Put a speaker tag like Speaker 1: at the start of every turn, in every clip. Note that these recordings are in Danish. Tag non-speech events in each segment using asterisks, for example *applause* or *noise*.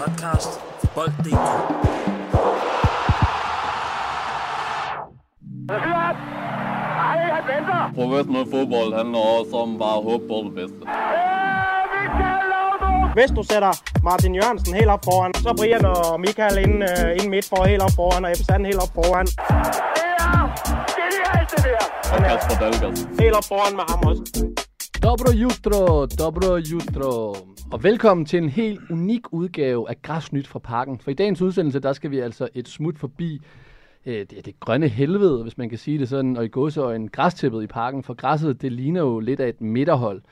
Speaker 1: podcast for Bold.dk.
Speaker 2: Professionel fodbold handler også om bare at håbe på det bedste.
Speaker 3: Hvis du sætter Martin Jørgensen helt op foran, så Brian og Michael ind, uh, ind midt for helt op foran, og Ebbe Sand helt op foran.
Speaker 2: Og Kasper Dahlgaard.
Speaker 3: Helt op foran med ham også.
Speaker 4: Dobro jutro, dobro jutro. Og velkommen til en helt unik udgave af Græsnyt fra Parken. For i dagens udsendelse, der skal vi altså et smut forbi øh, det, det grønne helvede, hvis man kan sige det sådan, og i gåseøjen græstippet i parken, for græsset, det ligner jo lidt af et midterhold.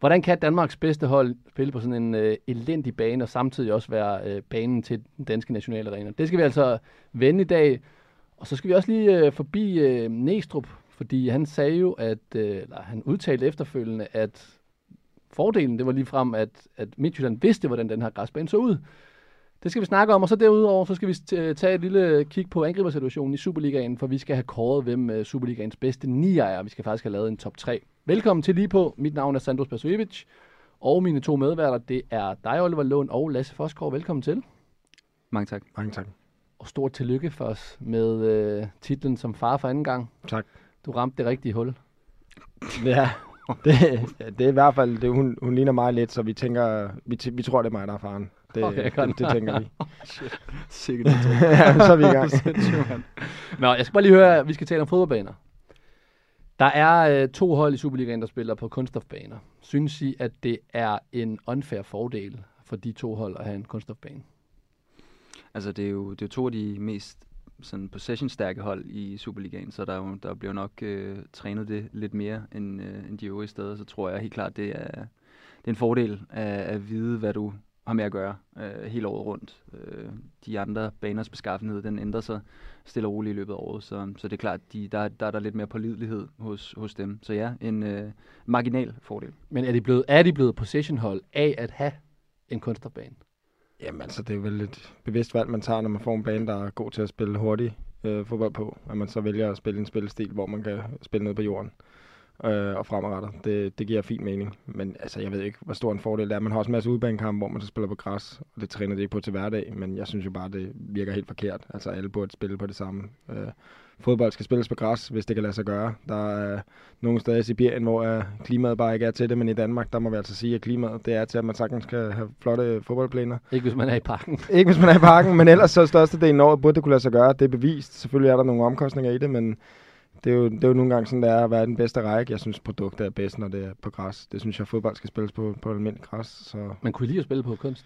Speaker 4: Hvordan kan Danmarks bedste hold spille på sådan en øh, elendig bane, og samtidig også være øh, banen til den danske nationale arena? Det skal vi altså vende i dag. Og så skal vi også lige øh, forbi øh, Næstrup, fordi han sagde jo, at øh, eller han udtalte efterfølgende, at fordelen, det var lige frem, at, at Midtjylland vidste, hvordan den her græsbane så ud. Det skal vi snakke om, og så derudover, så skal vi tage et lille kig på angribersituationen i Superligaen, for vi skal have kåret, hvem uh, Superligaens bedste nier Vi skal faktisk have lavet en top 3. Velkommen til lige på. Mit navn er Sandros Persojevic, og mine to medværter, det er dig, Oliver Lund, og Lasse Foskov. Velkommen til.
Speaker 5: Mange tak.
Speaker 6: Mange tak.
Speaker 4: Og stort tillykke for os med uh, titlen som far for anden gang.
Speaker 6: Tak.
Speaker 4: Du ramte det rigtige hul.
Speaker 6: Ja, *laughs* det, det er i hvert fald, det, hun, hun ligner mig lidt, så vi tænker, vi, t- vi tror, det er mig, der er faren. Det,
Speaker 4: Okay,
Speaker 6: det, det tænker vi. *laughs*
Speaker 5: Sikkert det. *laughs*
Speaker 6: ja, så er vi i gang.
Speaker 4: Nå, jeg skal bare lige høre, at vi skal tale om fodboldbaner. Der er øh, to hold i Superligaen, der spiller på kunststofbaner. Synes I, at det er en unfair fordel for de to hold at have en kunststofbane?
Speaker 5: Altså, det er jo det er jo to af de mest sådan possession-stærke hold i Superligaen, så der, jo, der bliver nok øh, trænet det lidt mere end, øh, end de øvrige steder. Så tror jeg helt klart, det er, det er en fordel at, at vide, hvad du har med at gøre øh, hele året rundt. Øh, de andre baners beskaffenhed, den ændrer sig stille og roligt i løbet af året, så, så det er klart, de, der, der er der lidt mere pålidelighed hos, hos dem. Så ja, en øh, marginal fordel.
Speaker 4: Men er de blevet, er de blevet possession-hold af at have en kunstnerbane?
Speaker 6: Jamen altså, det er vel et bevidst valg, man tager, når man får en bane, der er god til at spille hurtigt øh, fodbold på. At man så vælger at spille en spillestil, hvor man kan spille ned på jorden øh, og fremadrettet. Det, det giver fin mening. Men altså, jeg ved ikke, hvor stor en fordel det er. Man har også en masse udbanekampe, hvor man så spiller på græs, og det træner det ikke på til hverdag. Men jeg synes jo bare, det virker helt forkert. Altså, alle burde spille på det samme. Øh, fodbold skal spilles på græs, hvis det kan lade sig gøre. Der er nogle steder i Sibirien, hvor øh, klimaet bare ikke er til det, men i Danmark, der må vi altså sige, at klimaet det er til, at man sagtens kan have flotte fodboldplaner.
Speaker 4: Ikke hvis man er i parken. *laughs*
Speaker 6: Ikke hvis man er i parken, men ellers så størstedelen året burde det kunne lade sig gøre. Det er bevist. Selvfølgelig er der nogle omkostninger i det, men det er jo, det er jo nogle gange sådan, det er at være den bedste række. Jeg synes, produktet er bedst, når det er på græs. Det synes jeg, fodbold skal spilles på, på almindelig græs. Så
Speaker 4: Man kunne lide at spille på kunst.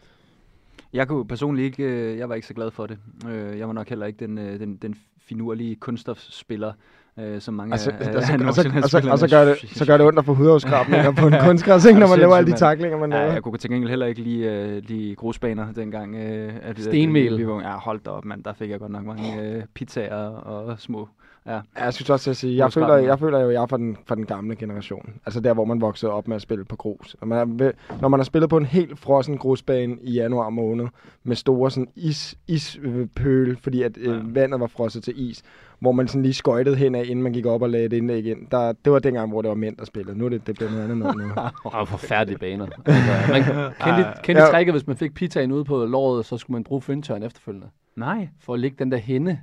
Speaker 5: Jeg kunne personligt ikke, øh, jeg var ikke så glad for det. Øh, jeg var nok heller ikke den, øh, den, den finurlige kunststofspiller, øh, som mange
Speaker 6: Altså,
Speaker 5: af,
Speaker 6: altså,
Speaker 5: af
Speaker 6: altså,
Speaker 5: Nordsjællands
Speaker 6: og, så,
Speaker 5: spillere.
Speaker 6: og så, gør det, så gør det ondt at få hudafskrabninger på en *laughs* *laughs* kunstgræs, ikke, når man laver alle de taklinger, man
Speaker 5: Ja,
Speaker 6: laver.
Speaker 5: jeg kunne til gengæld heller ikke lide, øh, lide grusbaner dengang. Øh, at,
Speaker 4: Stenmel.
Speaker 5: Vi var, ja, hold da op, mand. Der fik jeg godt nok mange øh, pizzaer og små. Ja.
Speaker 6: Ja, jeg synes også til at sige, jeg føler, jeg føler jo, at jeg er fra den, fra den gamle generation. Altså der, hvor man voksede op med at spille på grus. Og man er, når man har spillet på en helt frossen grusbane i januar måned, med store sådan is, ispøl, fordi at øh,
Speaker 5: Ja.
Speaker 6: vandet var frosset til is, hvor man sådan lige skøjtede hen af, inden man gik op og lagde et indlæg ind. Der, det var dengang, hvor det var mænd, der spillede. Nu er det, det blevet noget andet noget nu. *laughs*
Speaker 4: Og forfærdelige baner. *laughs* Altså, man kendte, kendte
Speaker 6: Ja.
Speaker 4: tricket, hvis man fik pizzaen ude på låret, så skulle man bruge fyndtørren efterfølgende.
Speaker 5: Nej.
Speaker 4: For at lægge den der hende.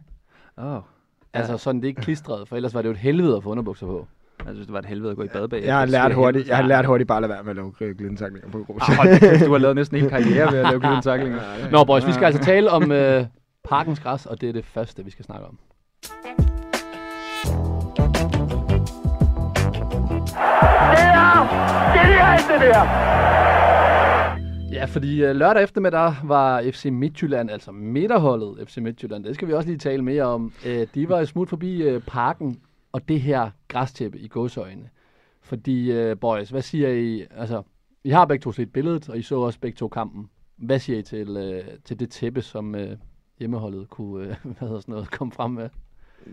Speaker 5: Åh.
Speaker 4: Altså sådan, det ikke klistret, for ellers var det jo et helvede at få underbukser på.
Speaker 5: Jeg synes, det var et helvede at gå i bad bag.
Speaker 6: Jeg har lært hurtigt, jeg har lært hurtigt bare at lade være med at lave gl- glidentaklinger på grus.
Speaker 5: Ah, du har lavet næsten en hel karriere ved at lave glidensaklinger. *laughs*
Speaker 4: Nå, boys, vi skal altså tale om øh, parkens græs, og det er det første, vi skal snakke om. Ja, fordi øh, lørdag eftermiddag var FC Midtjylland, altså midterholdet FC Midtjylland, det skal vi også lige tale mere om. Øh, de var smut forbi øh, parken og det her græstæppe i godsøjne. Fordi, øh, boys, hvad siger I? Altså, I har begge to set billedet, og I så også begge to kampen. Hvad siger I til, øh, til det tæppe, som øh, hjemmeholdet kunne øh, *laughs* hvad hedder sådan noget, komme frem med?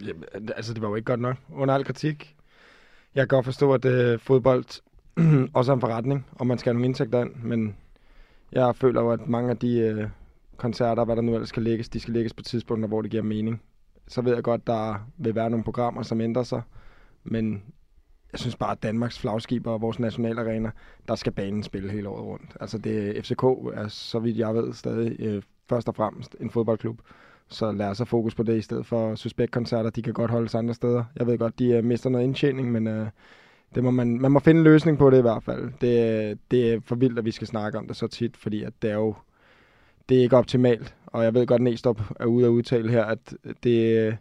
Speaker 6: Jamen, altså, det var jo ikke godt nok. Under al kritik. Jeg kan godt forstå, at øh, fodbold *clears throat* også er en forretning, og man skal have nogle indtægter ind, men jeg føler jo, at mange af de øh, koncerter, hvad der nu ellers skal lægges, de skal lægges på tidspunkter, hvor det giver mening. Så ved jeg godt, der vil være nogle programmer, som ændrer sig, men jeg synes bare, at Danmarks flagskib og vores nationalarena, der skal banen spille hele året rundt. Altså det, FCK er, så vidt jeg ved, stadig øh, først og fremmest en fodboldklub. Så lad os have fokus på det i stedet for suspektkoncerter. De kan godt holdes andre steder. Jeg ved godt, de øh, mister noget indtjening, men øh, det må man, man må finde en løsning på det i hvert fald. Det, det er for vildt, at vi skal snakke om det så tit, fordi at det er jo det er ikke optimalt. Og jeg ved godt, at Næstrup er ude at udtale her, at det,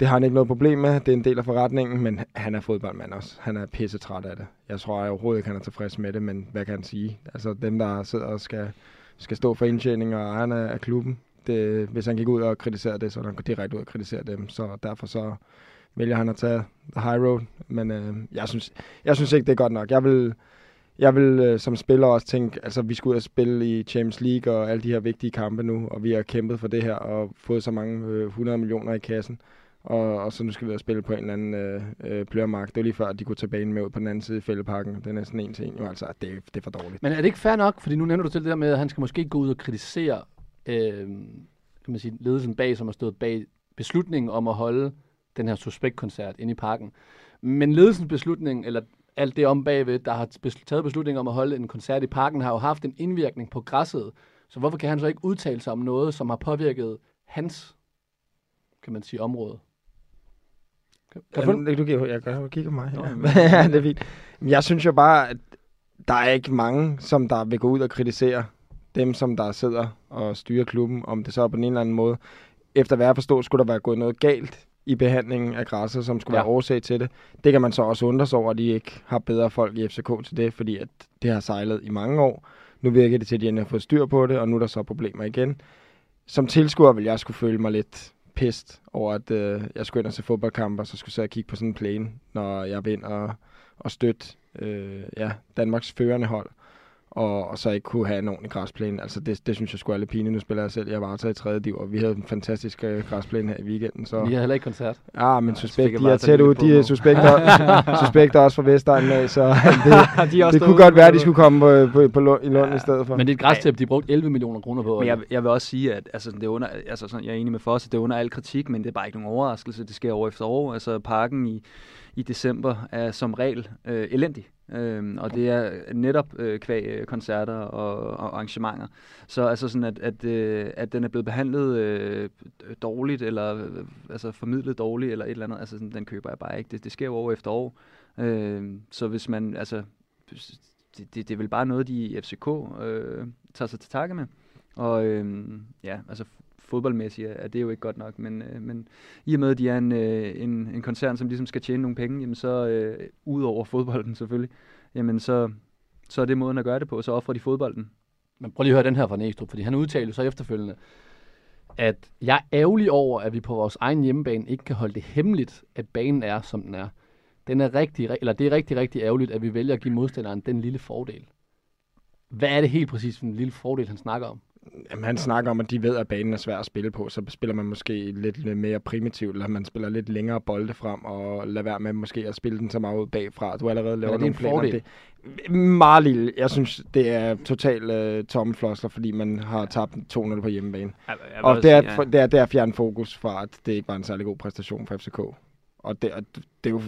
Speaker 6: det har han ikke noget problem med. Det er en del af forretningen, men han er fodboldmand også. Han er pisse træt af det. Jeg tror jeg overhovedet ikke, han er tilfreds med det, men hvad kan han sige? Altså dem, der sidder og skal, skal stå for indtjening og ejerne af klubben, det, hvis han gik ud og kritiserede det, så han går direkte ud og kritisere dem. Så derfor så vælger han at tage the high road. Men øh, jeg, synes, jeg synes ikke, det er godt nok. Jeg vil, jeg vil øh, som spiller også tænke, altså vi skulle ud og spille i Champions League og alle de her vigtige kampe nu, og vi har kæmpet for det her og fået så mange øh, 100 millioner i kassen. Og, og så nu skal vi ud og spille på en eller anden øh, øh, plørmark. Det var lige før, at de kunne tage banen med ud på den anden side i fældeparken. Det er næsten en til en. Jo, altså, det, det er for dårligt.
Speaker 4: Men er det ikke fair nok? Fordi nu nævner du til det der med, at han skal måske gå ud og kritisere øh, kan man sige, ledelsen bag, som har stået bag beslutningen om at holde den her suspektkoncert inde i parken. Men ledelsens beslutning, eller alt det om bagved, der har taget beslutning om at holde en koncert i parken, har jo haft en indvirkning på græsset. Så hvorfor kan han så ikke udtale sig om noget, som har påvirket hans, kan man sige, område?
Speaker 6: Kan, kan du, du, du, jeg kan kigge på mig. Ja. *laughs* ja, det er fint. Jeg synes jo bare, at der er ikke mange, som der vil gå ud og kritisere dem, som der sidder og styrer klubben, om det så er på en eller anden måde. Efter hvad jeg forstår, skulle der være gået noget galt i behandlingen af græsset, som skulle ja. være årsag til det. Det kan man så også undre sig over, at de ikke har bedre folk i FCK til det, fordi at det har sejlet i mange år. Nu virker det til, at de har fået styr på det, og nu er der så problemer igen. Som tilskuer vil jeg skulle føle mig lidt pist over, at øh, jeg skulle ind og se fodboldkampe, og så skulle jeg kigge på sådan en plane, når jeg vil ind og, og støtte øh, ja, Danmarks førende hold og, og så ikke kunne have en ordentlig græsplæne. Altså det, det synes jeg skulle alle pine. Nu spiller jeg selv, jeg var taget i tredje div, og vi havde en fantastisk uh, græsplæne her i weekenden. Så...
Speaker 4: Vi har heller ikke koncert.
Speaker 6: Ja, men suspekt, de er tæt ud. De er suspekter, suspekter *laughs* også fra Vestegnen så *laughs* det, de det kunne godt være, at de skulle komme på, på, på Lund, i Lund ja, i stedet for.
Speaker 4: Men det er et græstæp, de brugte 11 millioner kroner på.
Speaker 5: Men jeg, jeg vil også sige, at altså, det er under, altså, sådan, jeg er enig med Foss, at det er under al kritik, men det er bare ikke nogen overraskelse. Det sker år efter år. Altså parken i, i december er som regel øh, elendig. Øhm, og det er netop øh, kvæg øh, koncerter og, og arrangementer. Så altså sådan, at, at, øh, at den er blevet behandlet øh, dårligt, eller øh, altså formidlet dårligt, eller et eller andet, altså sådan, den køber jeg bare ikke. Det, det sker jo år efter år. Øh, så hvis man, altså, det, det, det er vel bare noget, de i FCK øh, tager sig til takke med. Og øh, ja, altså fodboldmæssigt er det jo ikke godt nok, men, øh, men i og med, at de er en, øh, en, en koncern, som ligesom skal tjene nogle penge, jamen så øh, ud over fodbolden selvfølgelig, jamen så, så er det måden at gøre det på, så offrer de fodbolden.
Speaker 4: Men prøv lige at høre den her fra Næstrup, fordi han udtalte så efterfølgende, at jeg er ærgerlig over, at vi på vores egen hjemmebane ikke kan holde det hemmeligt, at banen er, som den er. Den er rigtig, eller det er rigtig, rigtig ærgerligt, at vi vælger at give modstanderen den lille fordel. Hvad er det helt præcis for en lille fordel, han snakker om?
Speaker 6: Jamen, han snakker om, at de ved, at banen er svær at spille på, så spiller man måske lidt mere primitivt, eller man spiller lidt længere bolde frem, og lader være med måske at spille den så meget ud bagfra. Du allerede laver nogle planer. Det er meget lille. Jeg synes, det er totalt uh, tomme floskler, fordi man har tabt 2-0 på hjemmebane. Jeg, jeg og det er, sige, ja. det, er, det er fjern fokus fra, at det ikke var en særlig god præstation for FCK. Og det, det er jo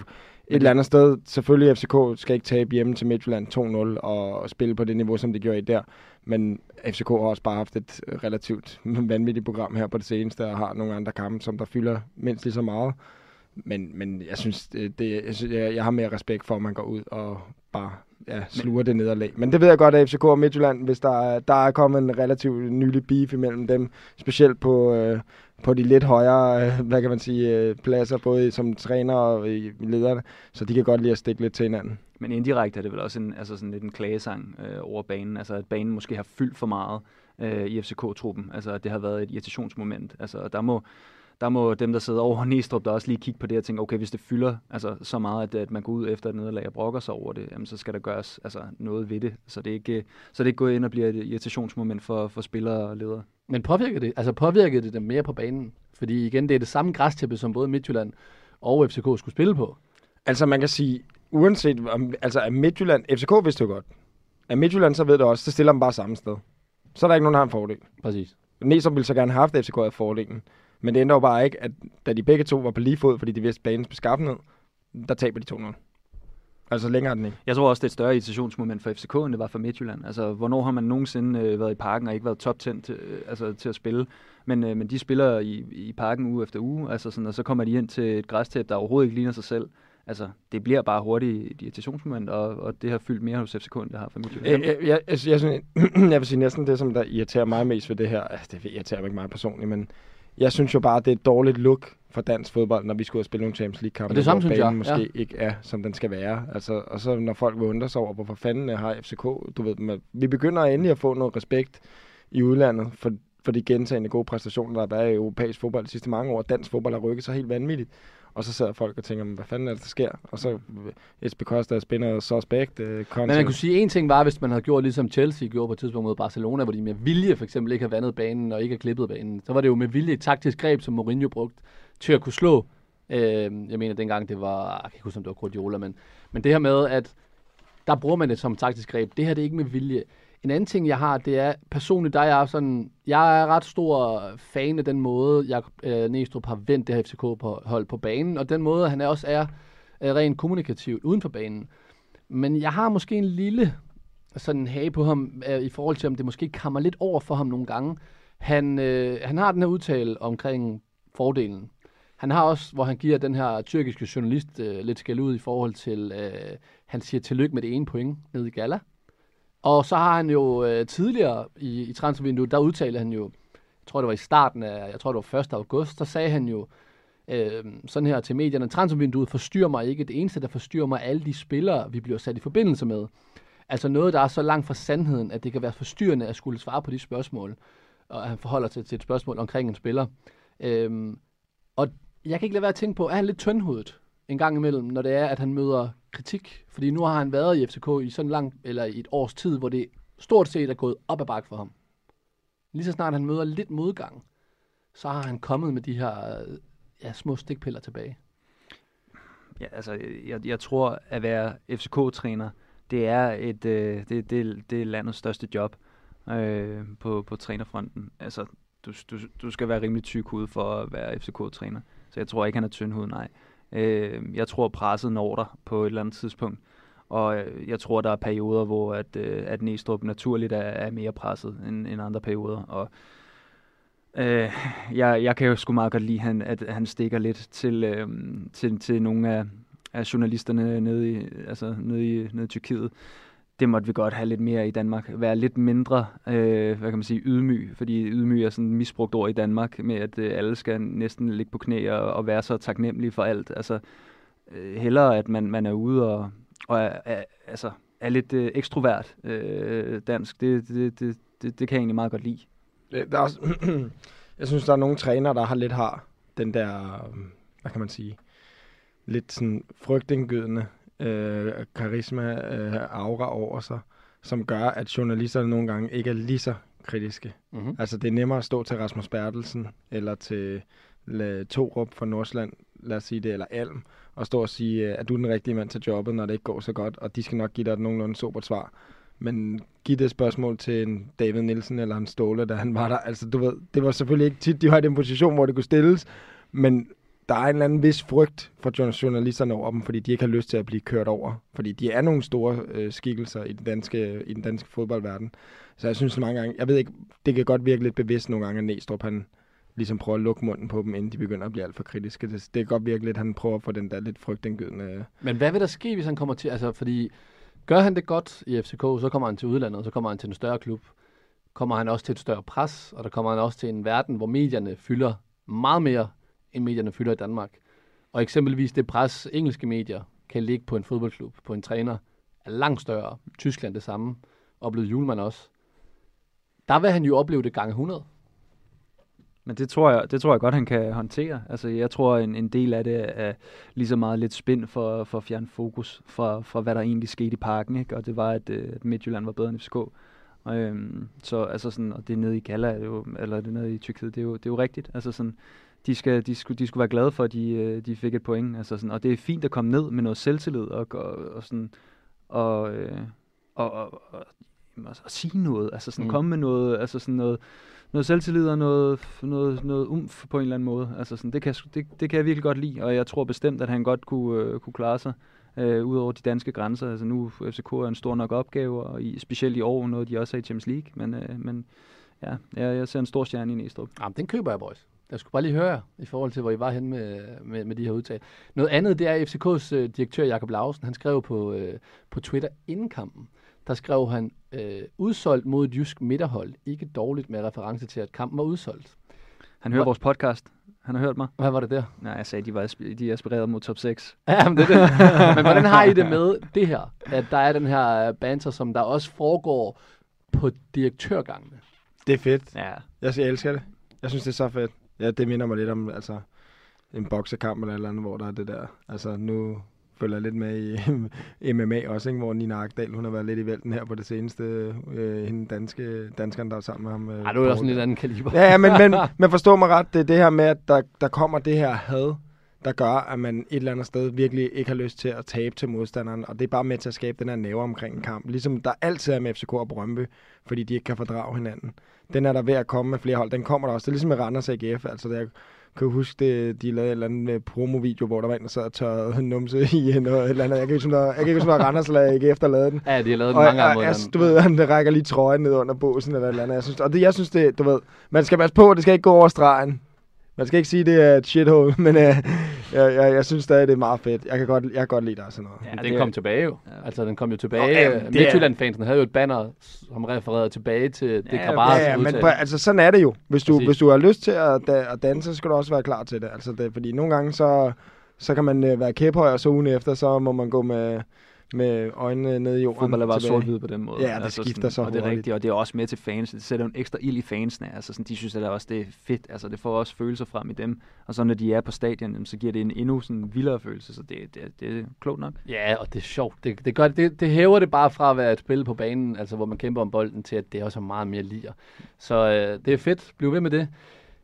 Speaker 6: et eller andet sted, selvfølgelig FCK skal ikke tabe hjemme til Midtjylland 2-0 og spille på det niveau, som de gjorde i der. Men FCK har også bare haft et relativt *laughs* vanvittigt program her på det seneste, og har nogle andre kampe, som der fylder mindst lige så meget. Men, men jeg synes, det, jeg, synes jeg, jeg har mere respekt for, at man går ud og bare ja, sluger det nederlag. Men det ved jeg godt af FCK og Midtjylland, hvis der er, der er kommet en relativt nylig beef imellem dem, specielt på, øh, på de lidt højere, øh, hvad kan man sige, øh, pladser, både som træner og i lederne, så de kan godt lide at stikke lidt til hinanden.
Speaker 5: Men indirekte er det vel også en, altså sådan lidt en klagesang øh, over banen, altså at banen måske har fyldt for meget øh, i FCK-truppen, altså at det har været et irritationsmoment. Altså der må, der må dem, der sidder over *laughs* Næstrup, der også lige kigge på det og tænke, okay, hvis det fylder altså, så meget, at, at man går ud efter et nederlag og brokker sig over det, jamen, så skal der gøres altså, noget ved det. Så det ikke, så det ikke går ind og bliver et irritationsmoment for, for spillere og ledere.
Speaker 4: Men påvirker det, altså påvirker det dem mere på banen? Fordi igen, det er det samme græstæppe, som både Midtjylland og FCK skulle spille på.
Speaker 6: Altså man kan sige, uanset om, altså er Midtjylland, FCK vidste jo godt. Er Midtjylland, så ved det også, så stiller dem bare samme sted. Så er der ikke nogen, der har en fordel.
Speaker 4: Præcis.
Speaker 6: Næsum ville så gerne have haft FCK af fordelen. Men det ændrer jo bare ikke, at da de begge to var på lige fod, fordi de vidste banens beskaffenhed, der taber de 2-0. Altså længere er den ikke.
Speaker 5: Jeg tror også, det er et større irritationsmoment for FCK, end det var for Midtjylland. Altså, hvornår har man nogensinde øh, været i parken og ikke været top 10 til, øh, altså, til at spille? Men, øh, men de spiller i, i parken uge efter uge, altså sådan, og så kommer de ind til et græstæp, der overhovedet ikke ligner sig selv. Altså, det bliver bare hurtigt et irritationsmoment, og, og det har fyldt mere hos FCK, end det har for Midtjylland.
Speaker 6: Jeg, jeg, jeg, jeg, synes, *clears throat* jeg vil sige næsten det, som der irriterer mig mest ved det her. Altså, det irriterer mig ikke meget personligt, men jeg synes jo bare, det er et dårligt look for dansk fodbold, når vi skulle spille nogle Champions League-kampe,
Speaker 4: det samme
Speaker 6: hvor
Speaker 4: synes jeg,
Speaker 6: banen måske
Speaker 4: ja.
Speaker 6: ikke er, som den skal være. Altså, og så når folk vil undre sig over, hvorfor fanden har FCK, du ved, med, vi begynder endelig at få noget respekt i udlandet for, for de gentagende gode præstationer, der har været i europæisk fodbold de sidste mange år. Dansk fodbold har rykket sig helt vanvittigt. Og så sidder folk og tænker, hvad fanden er det, der sker? Og så, it's because there's been a suspect uh,
Speaker 4: Men man kunne sige, en ting var, hvis man havde gjort ligesom Chelsea gjorde på et tidspunkt mod Barcelona, hvor de med vilje for eksempel ikke har vandet banen og ikke har klippet banen. Så var det jo med vilje et taktisk greb, som Mourinho brugte til at kunne slå. Øh, jeg mener dengang, det var, jeg kan ikke huske, om det var Guardiola, men, men det her med, at der bruger man det som taktisk greb. Det her det er ikke med vilje. En anden ting, jeg har, det er personligt, der er jeg sådan, jeg er ret stor fan af den måde, jeg øh, Næstrup har vendt det her FCK-hold på banen, og den måde, han også er øh, rent kommunikativt uden for banen. Men jeg har måske en lille sådan hage på ham, øh, i forhold til, om det måske kammer lidt over for ham nogle gange. Han, øh, han har den her udtale omkring fordelen. Han har også, hvor han giver den her tyrkiske journalist øh, lidt skæld ud i forhold til, øh, han siger tillykke med det ene point nede i Gala. Og så har han jo øh, tidligere i, i transfervinduet, der udtalte han jo, jeg tror det var i starten af, jeg tror det var 1. august, så sagde han jo øh, sådan her til medierne, transfervinduet forstyrrer mig ikke. Det eneste, der forstyrrer mig, er alle de spillere, vi bliver sat i forbindelse med. Altså noget, der er så langt fra sandheden, at det kan være forstyrrende at skulle svare på de spørgsmål. Og han forholder sig til et spørgsmål omkring en spiller. Øh, og jeg kan ikke lade være at tænke på, er han lidt tyndhudet en gang imellem, når det er, at han møder kritik? Fordi nu har han været i FCK i sådan lang, eller i et års tid, hvor det stort set er gået op ad bakke for ham. Lige så snart han møder lidt modgang, så har han kommet med de her ja, små stikpiller tilbage.
Speaker 5: Ja, altså, jeg, jeg tror, at være FCK-træner, det er et øh, det, det, det er landets største job øh, på, på trænerfronten. Altså, du, du, du skal være rimelig tyk hud for at være FCK-træner. Så jeg tror ikke, han er tynd hud, nej. Øh, jeg tror, presset når dig på et eller andet tidspunkt. Og øh, jeg tror, der er perioder, hvor at, øh, at Næstrup naturligt er, er mere presset end, end andre perioder. Og øh, jeg, jeg kan jo sgu meget godt lide, han, at han stikker lidt til, øh, til, til nogle af, af journalisterne nede i, altså nede i, nede i Tyrkiet. Det måtte vi godt have lidt mere i Danmark. Være lidt mindre, øh, hvad kan man sige, ydmyg. Fordi ydmyg er sådan et misbrugt ord i Danmark, med at øh, alle skal næsten ligge på knæ og, og være så taknemmelige for alt. Altså, øh, hellere at man, man er ude og, og er, er, altså, er lidt øh, ekstrovert øh, dansk. Det, det, det, det, det kan jeg egentlig meget godt lide.
Speaker 6: Øh, der er også, *clears throat* jeg synes, der er nogle trænere, der har lidt har den der, øh, hvad kan man sige, lidt sådan frygtindgydende øh, karisma, øh, aura over sig, som gør, at journalisterne nogle gange ikke er lige så kritiske.
Speaker 4: Mm-hmm.
Speaker 6: Altså, det er nemmere at stå til Rasmus Bertelsen, eller til La- Torup fra Nordsjælland, lad os sige det, eller Alm, og stå og sige, øh, at du er den rigtige mand til jobbet, når det ikke går så godt, og de skal nok give dig et nogenlunde sobert svar. Men giv det spørgsmål til en David Nielsen eller en Ståle, da han var der. Altså, du ved, det var selvfølgelig ikke tit, de var i den position, hvor det kunne stilles, men der er en eller anden vis frygt for journalisterne over dem, fordi de ikke har lyst til at blive kørt over. Fordi de er nogle store øh, skikkelser i den, danske, i den danske fodboldverden. Så jeg synes mange gange, jeg ved ikke, det kan godt virke lidt bevidst nogle gange, at Næstrup han ligesom prøver at lukke munden på dem, inden de begynder at blive alt for kritiske. Det, det kan godt virke lidt, at han prøver at få den der lidt frygtindgydende...
Speaker 4: Men hvad vil der ske, hvis han kommer til, altså fordi, gør han det godt i FCK, så kommer han til udlandet, så kommer han til en større klub, kommer han også til et større pres, og der kommer han også til en verden, hvor medierne fylder meget mere, end medierne fylder i Danmark. Og eksempelvis det pres, engelske medier kan ligge på en fodboldklub, på en træner, er langt større. Tyskland det samme, oplevede Julemand også. Der vil han jo opleve det gange 100.
Speaker 5: Men det tror jeg, det tror jeg godt, han kan håndtere. Altså, jeg tror, en, en del af det er lige så meget lidt spind for, for at fjerne fokus fra, fra, hvad der egentlig skete i parken. Ikke? Og det var, at, øh, at Midtjylland var bedre end FCK. Og, øhm, så altså sådan, og det nede i Gala, er det jo, eller det nede i Tyrkiet, det er jo, det er jo rigtigt. Altså sådan, de, skal, de, skulle, de skulle være glade for, at de, øh, de fik et point. Altså sådan, og det er fint at komme ned med noget selvtillid og, og, og, sådan, og, øh, og, og, og, og, og sige noget. Altså sådan,
Speaker 4: Mm.
Speaker 5: mm. komme med noget, altså sådan noget, noget selvtillid og noget, noget, noget umf på en eller anden måde. Altså sådan, det, kan, det, det kan jeg virkelig godt lide, og jeg tror bestemt, at han godt kunne, øh, kunne klare sig øh, ud over de danske grænser. Altså nu FCK er en stor nok opgave, og i, specielt i år noget de også er i Champions League. Men, øh, men ja, jeg, jeg ser en stor stjerne i Næstrup.
Speaker 4: Jamen, den køber jeg, boys. Jeg skulle bare lige høre, i forhold til, hvor I var henne med, med, med de her udtag. Noget andet, det er FCK's øh, direktør Jakob Lausen. Han skrev på, øh, på Twitter inden kampen, der skrev han, øh, udsolgt mod et jysk midterhold. Ikke dårligt med reference til, at kampen var udsolgt.
Speaker 5: Han hører
Speaker 4: Hvor-
Speaker 5: vores podcast. Han har hørt mig.
Speaker 4: Hvad var det der?
Speaker 5: Nej, jeg sagde, de var de er aspireret mod top 6. *laughs*
Speaker 4: Ja, men, det er det. *laughs* men hvordan har I det med det her? At der er den her øh, banter, som der også foregår på direktørgangene.
Speaker 6: Det er fedt.
Speaker 5: Ja,
Speaker 6: Jeg, jeg elsker det. Jeg synes, det er så fedt. Ja, det minder mig lidt om altså, en boksekamp eller eller andet, hvor der er det der. Altså, nu følger jeg lidt med i *laughs* MMA også, ikke? hvor Nina Agdal, hun har været lidt i vælten her på det seneste. Øh, hende danske, danskeren, der er sammen med ham. Øh,
Speaker 4: Ej, nu er
Speaker 6: Paul.
Speaker 4: sådan lidt anden kaliber.
Speaker 6: Ja, ja men, men, *laughs* men forstå mig ret, det er det her med, at der, der kommer det her had, der gør, at man et eller andet sted virkelig ikke har lyst til at tabe til modstanderen, og det er bare med til at skabe den her næve omkring en kamp. Ligesom der altid er med FCK og Brøndby, fordi de ikke kan fordrage hinanden. Den er der ved at komme med flere hold, den kommer der også. Det er ligesom med Randers AGF, altså der kan du huske, det, de lavede en eller anden øh, promovideo, hvor der var en, der sad og tørrede *laughs* numse i noget et eller andet. Jeg kan ikke huske, jeg kan ikke huske, Randers eller AGF, der lavede den.
Speaker 4: Ja, de har lavet den
Speaker 6: Og,
Speaker 4: mange gange
Speaker 6: jeg,
Speaker 4: hinanden.
Speaker 6: du ved, han rækker lige trøjen ned under båsen eller et eller andet. Jeg synes, og det, jeg synes, det, du ved, man skal passe på, det skal ikke gå over stregen. Man skal ikke sige, det er et shithole, *laughs* men øh, jeg, jeg, jeg synes stadig, det er meget fedt. Jeg kan godt, jeg kan godt lide dig sådan noget.
Speaker 4: Ja,
Speaker 5: Ja,
Speaker 4: den
Speaker 5: det-
Speaker 4: kom tilbage jo.
Speaker 5: Ja.
Speaker 4: Altså, den kom jo tilbage.
Speaker 6: Nå, det er-
Speaker 4: Midtjylland-fansen havde jo et banner, som refererede tilbage til det
Speaker 5: Ja,
Speaker 4: Grabaras
Speaker 6: ja, ja, men på, altså, sådan er det jo. Hvis du,
Speaker 4: Præcis.
Speaker 6: hvis du har lyst til at, da, at danse, så skal du også være klar til det. Altså, det fordi nogle gange, så, så kan man øh, være kæphøj, og så ugen efter, så må man gå med, med øjnene nede i jorden.
Speaker 5: fodbold er bare sort-hvid på den måde.
Speaker 6: Ja, det skifter så
Speaker 5: Og det er rigtigt, og det er også med til fans. Det sætter en ekstra ild i fansene. Altså, sådan, de synes at det også, det er fedt. Altså, det får også følelser frem i dem. Og så når de er på stadion, så giver det en endnu sådan vildere følelse. Så det, det, det er klogt nok.
Speaker 4: Ja, og det er sjovt. Det, det, gør, det, det hæver det bare fra at være et spil på banen, altså hvor man kæmper om bolden, til at det også er meget mere liger. Så øh, det er fedt. Bliv ved med det.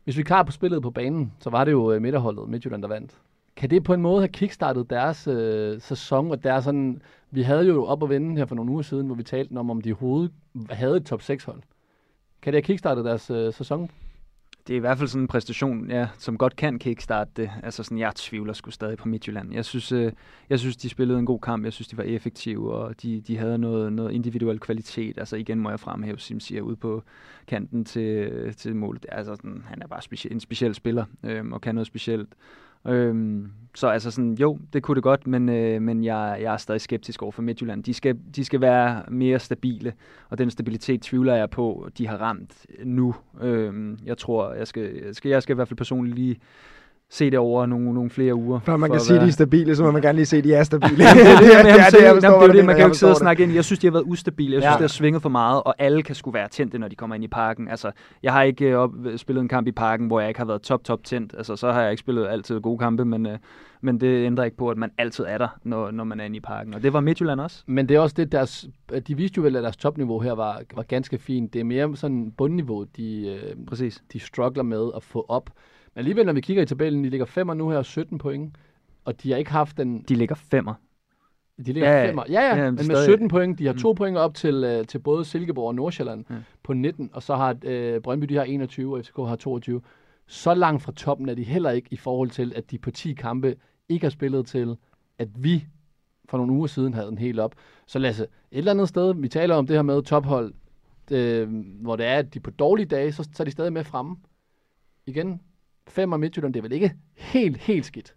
Speaker 4: Hvis vi klar på spillet på banen, så var det jo øh, midterholdet, Midtjylland, der vandt. Kan det på en måde have kickstartet deres øh, sæson, og deres sådan... Vi havde jo op at vende her for nogle uger siden, hvor vi talte om, om de overhovedet havde et top 6 hold. Kan det have kickstartet deres øh, sæson?
Speaker 5: Det er i hvert fald sådan en præstation, ja, som godt kan kickstarte det. Altså sådan, jeg tvivler sgu stadig på Midtjylland. Jeg synes, øh, jeg synes, de spillede en god kamp. Jeg synes, de var effektive, og de, de havde noget, noget individuel kvalitet. Altså igen må jeg fremhæve Simsier ude på kanten til, til målet. Altså, sådan, han er bare speci- en speciel spiller, øh, og kan noget specielt. Øhm, så altså sådan, jo, det kunne det godt, men, øh, men jeg, jeg er stadig skeptisk over for Midtjylland. De skal, de skal være mere stabile, og den stabilitet tvivler jeg på, de har ramt nu. Øhm, jeg tror, jeg skal, jeg skal, jeg skal i hvert fald personligt lige se det over nogle, nogle flere uger.
Speaker 6: Før man kan sige, at de er stabile, så må man gerne lige se, at de er stabile. *laughs*
Speaker 5: det er det,
Speaker 6: det, er
Speaker 5: det,
Speaker 6: det, jeg
Speaker 5: Jamen,
Speaker 6: forstår,
Speaker 5: det er det, man kan
Speaker 6: Jeg
Speaker 5: jo ikke sidde og snakke ind. Jeg synes, de har været ustabile. Jeg synes,
Speaker 6: Ja.
Speaker 5: det har svinget for meget, og alle kan skulle være tændte, når de kommer ind i parken. Altså, jeg har ikke øh, op, spillet en kamp i parken, hvor jeg ikke har været top, top tændt. Altså, så har jeg ikke spillet altid gode kampe, men, øh, men det ændrer ikke på, at man altid er der, når, når man er inde i parken. Og det var Midtjylland også.
Speaker 4: Men det er også det, deres, de viste jo vel, at deres topniveau her var, var ganske fint. Det er mere sådan bundniveau, de, øh,
Speaker 5: Præcis.
Speaker 4: de struggler med at få op. Men alligevel, når vi kigger i tabellen, de ligger femmer nu her, 17 point. Og de har ikke haft den...
Speaker 5: De ligger femmer.
Speaker 4: De ligger
Speaker 5: Ja,
Speaker 4: femmer. Ja, ja,
Speaker 5: Ja, men
Speaker 4: men med
Speaker 5: stadig-
Speaker 4: 17 point. De har
Speaker 5: Mm.
Speaker 4: to point op til, øh, til både Silkeborg og Nordsjælland
Speaker 5: ja.
Speaker 4: på 19. Og så har øh, Brøndby, de har 21, og FCK har 22. Så langt fra toppen er de heller ikke i forhold til, at de på 10 kampe ikke har spillet til, at vi for nogle uger siden havde den helt op. Så Lasse, et eller andet sted, vi taler om det her med tophold, øh, hvor det er, at de på dårlige dage, så, så er de stadig med fremme. Igen, fem og Midtjylland, det er vel ikke helt, helt skidt.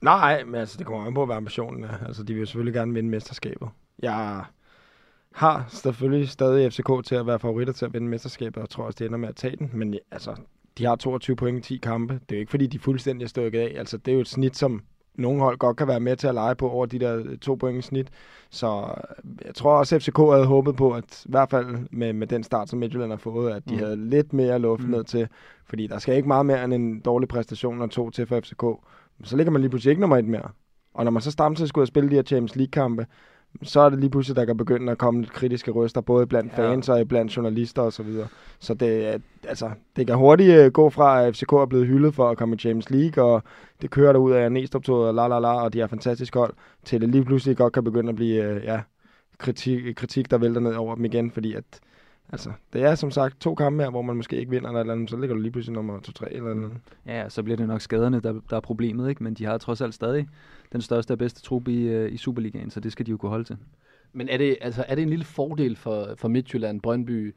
Speaker 6: Nej, men altså, det kommer an på, hvad ambitionen er. Altså, de vil jo selvfølgelig gerne vinde mesterskabet. Jeg har selvfølgelig stadig FCK til at være favoritter til at vinde mesterskabet, og tror også, det ender med at tage den. Men altså, de har 22 point i 10 kampe. Det er jo ikke, fordi de er fuldstændig stykket af. Altså, det er jo et snit, som nogle hold godt kan være med til at lege på over de der to point i snit. Så øh, jeg tror også, at FCK havde håbet på, at i hvert fald med, med den start, som Midtjylland har fået, at de
Speaker 4: Mm.
Speaker 6: havde lidt mere luft
Speaker 5: Mm.
Speaker 6: ned til. Fordi der skal ikke meget mere end en dårlig præstation og to til for FCK. Så ligger man lige pludselig ikke nummer et mere. Og når man så samtidig skulle spille de her Champions League-kampe, så er det lige pludselig, der kan begynde at komme lidt kritiske røster, både blandt
Speaker 5: Ja.
Speaker 6: fans og blandt journalister osv. Så, videre. så det, altså, det kan hurtigt øh, gå fra, at FCK er blevet hyldet for at komme i Champions League, og det kører derud af næstrup og la la la, og de er fantastisk hold, til det lige pludselig godt kan begynde at blive øh, ja, kritik, kritik, der vælter ned over dem igen, fordi at Altså, det er som sagt to kampe her, hvor man måske ikke vinder eller, eller andet, så ligger du lige pludselig nummer 2-3 eller noget.
Speaker 5: Ja, så bliver det nok skaderne, der, der er problemet, ikke? Men de har trods alt stadig den største og bedste trup i, øh, i Superligaen, så det skal de jo kunne holde til.
Speaker 4: Men er det, altså, er det en lille fordel for, for Midtjylland, Brøndby,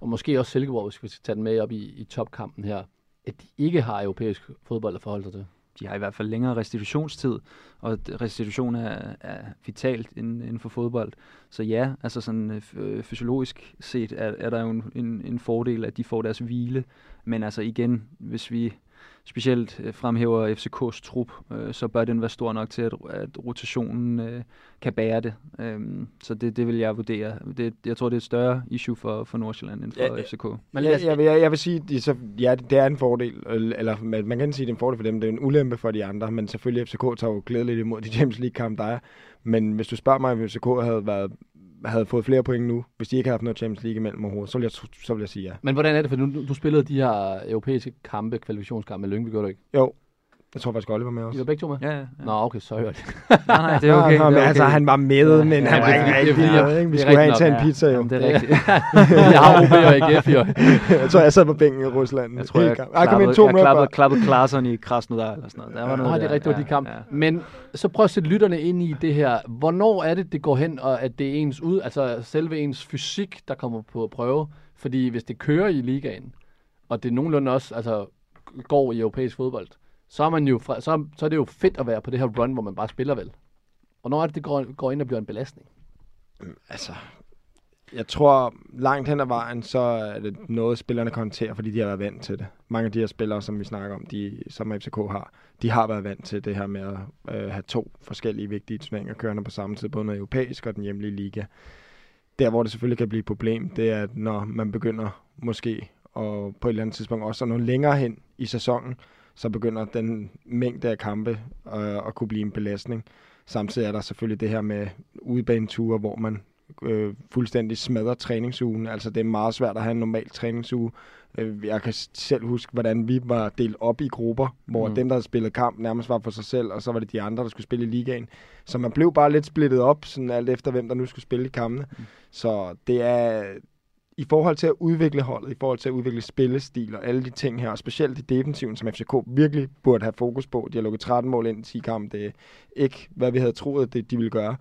Speaker 4: og måske også Silkeborg, hvis vi skal tage den med op i, i topkampen her, at de ikke har europæisk fodbold at forholde sig til?
Speaker 5: De har i hvert fald længere restitutionstid, og restitution er, er vitalt inden, inden for fodbold. Så ja, altså sådan øh, øh, fysiologisk set er, er der jo en, en, en fordel, at de får deres hvile. Men altså igen, hvis vi specielt øh, fremhæver FCK's trup, øh, så bør den være stor nok til, at, at rotationen øh, kan bære det. Øhm, så det, det vil jeg vurdere. Det, jeg tror, det er et større issue for, for Nordsjælland end for ja, FCK.
Speaker 6: Men jeg, jeg, jeg, jeg vil sige, de, så, ja, det er en fordel. Eller man kan sige, det er en fordel for dem. Det er en ulempe for de andre. Men selvfølgelig, FCK tager jo glædeligt imod de Champions League-kamp, der er. Men hvis du spørger mig, om FCK havde været havde fået flere point nu, hvis de ikke havde haft noget Champions League imellem overhovedet, så vil jeg, så vil jeg sige ja.
Speaker 4: Men hvordan er det, for du, du spillede de her europæiske kampe, kvalifikationskampe med Lyngby, gjorde du ikke?
Speaker 6: Jo, jeg tror faktisk, Olli var med også.
Speaker 4: I var begge to med?
Speaker 5: Ja, ja.
Speaker 4: Nå, okay, sorry. nej,
Speaker 5: nej, det er *laughs* okay.
Speaker 6: Nå,
Speaker 5: det er
Speaker 6: men
Speaker 5: okay.
Speaker 6: altså, han var med,
Speaker 5: Ja,
Speaker 6: men
Speaker 5: ja,
Speaker 6: han var
Speaker 5: det
Speaker 6: ikke rigtig med, ikke? Vi
Speaker 4: det
Speaker 6: skulle have en til en pizza, jo.
Speaker 5: Jamen, det er *laughs* rigtigt.
Speaker 4: jeg har OB og AGF, jo.
Speaker 6: jeg tror, jeg sad på bænken i Rusland.
Speaker 5: Jeg tror, jeg,
Speaker 6: ind
Speaker 5: klappede,
Speaker 6: to
Speaker 5: jeg klappede, klappede Klaarsson i Krasnodar eller sådan noget. Der var noget
Speaker 4: Nå, det er rigtigt, det var de kamp. Men så prøv at sætte lytterne ind i det her. Hvornår er det, det går hen, og at det er ens ud, altså selve ens fysik, der kommer på prøve? Fordi hvis det kører i ligaen, og det nogenlunde også altså, går i europæisk fodbold, så er, man jo fra, så, så er det jo fedt at være på det her run, hvor man bare spiller vel. Hvornår er det, det går, går ind og bliver en belastning?
Speaker 6: Øhm, altså, jeg tror langt hen ad vejen, så er det noget, spillerne kan håndtere, fordi de har været vant til det. Mange af de her spillere, som vi snakker om, de, som FCK har, de har været vant til det her med at øh, have to forskellige vigtige turneringer kørende på samme tid, både den europæiske og den hjemlige liga. Der, hvor det selvfølgelig kan blive et problem, det er, at når man begynder måske, og på et eller andet tidspunkt også at nå længere hen i sæsonen, så begynder den mængde af kampe øh, at kunne blive en belastning. Samtidig er der selvfølgelig det her med udebaneture, hvor man øh, fuldstændig smadrer træningsugen. Altså det er meget svært at have en normal træningsuge. Øh, jeg kan selv huske, hvordan vi var delt op i grupper, hvor
Speaker 4: Mm.
Speaker 6: mm. dem, der havde spillet kamp, nærmest var for sig selv, og så var det de andre, der skulle spille i ligaen. Så man blev bare lidt splittet op, sådan alt efter hvem, der nu skulle spille i kampene. Mm. Så det er i forhold til at udvikle holdet, i forhold til at udvikle spillestil og alle de ting her, og specielt i defensiven, som FCK virkelig burde have fokus på. De har lukket 13 mål ind i 10 kampe. Det er ikke, hvad vi havde troet, det de ville gøre.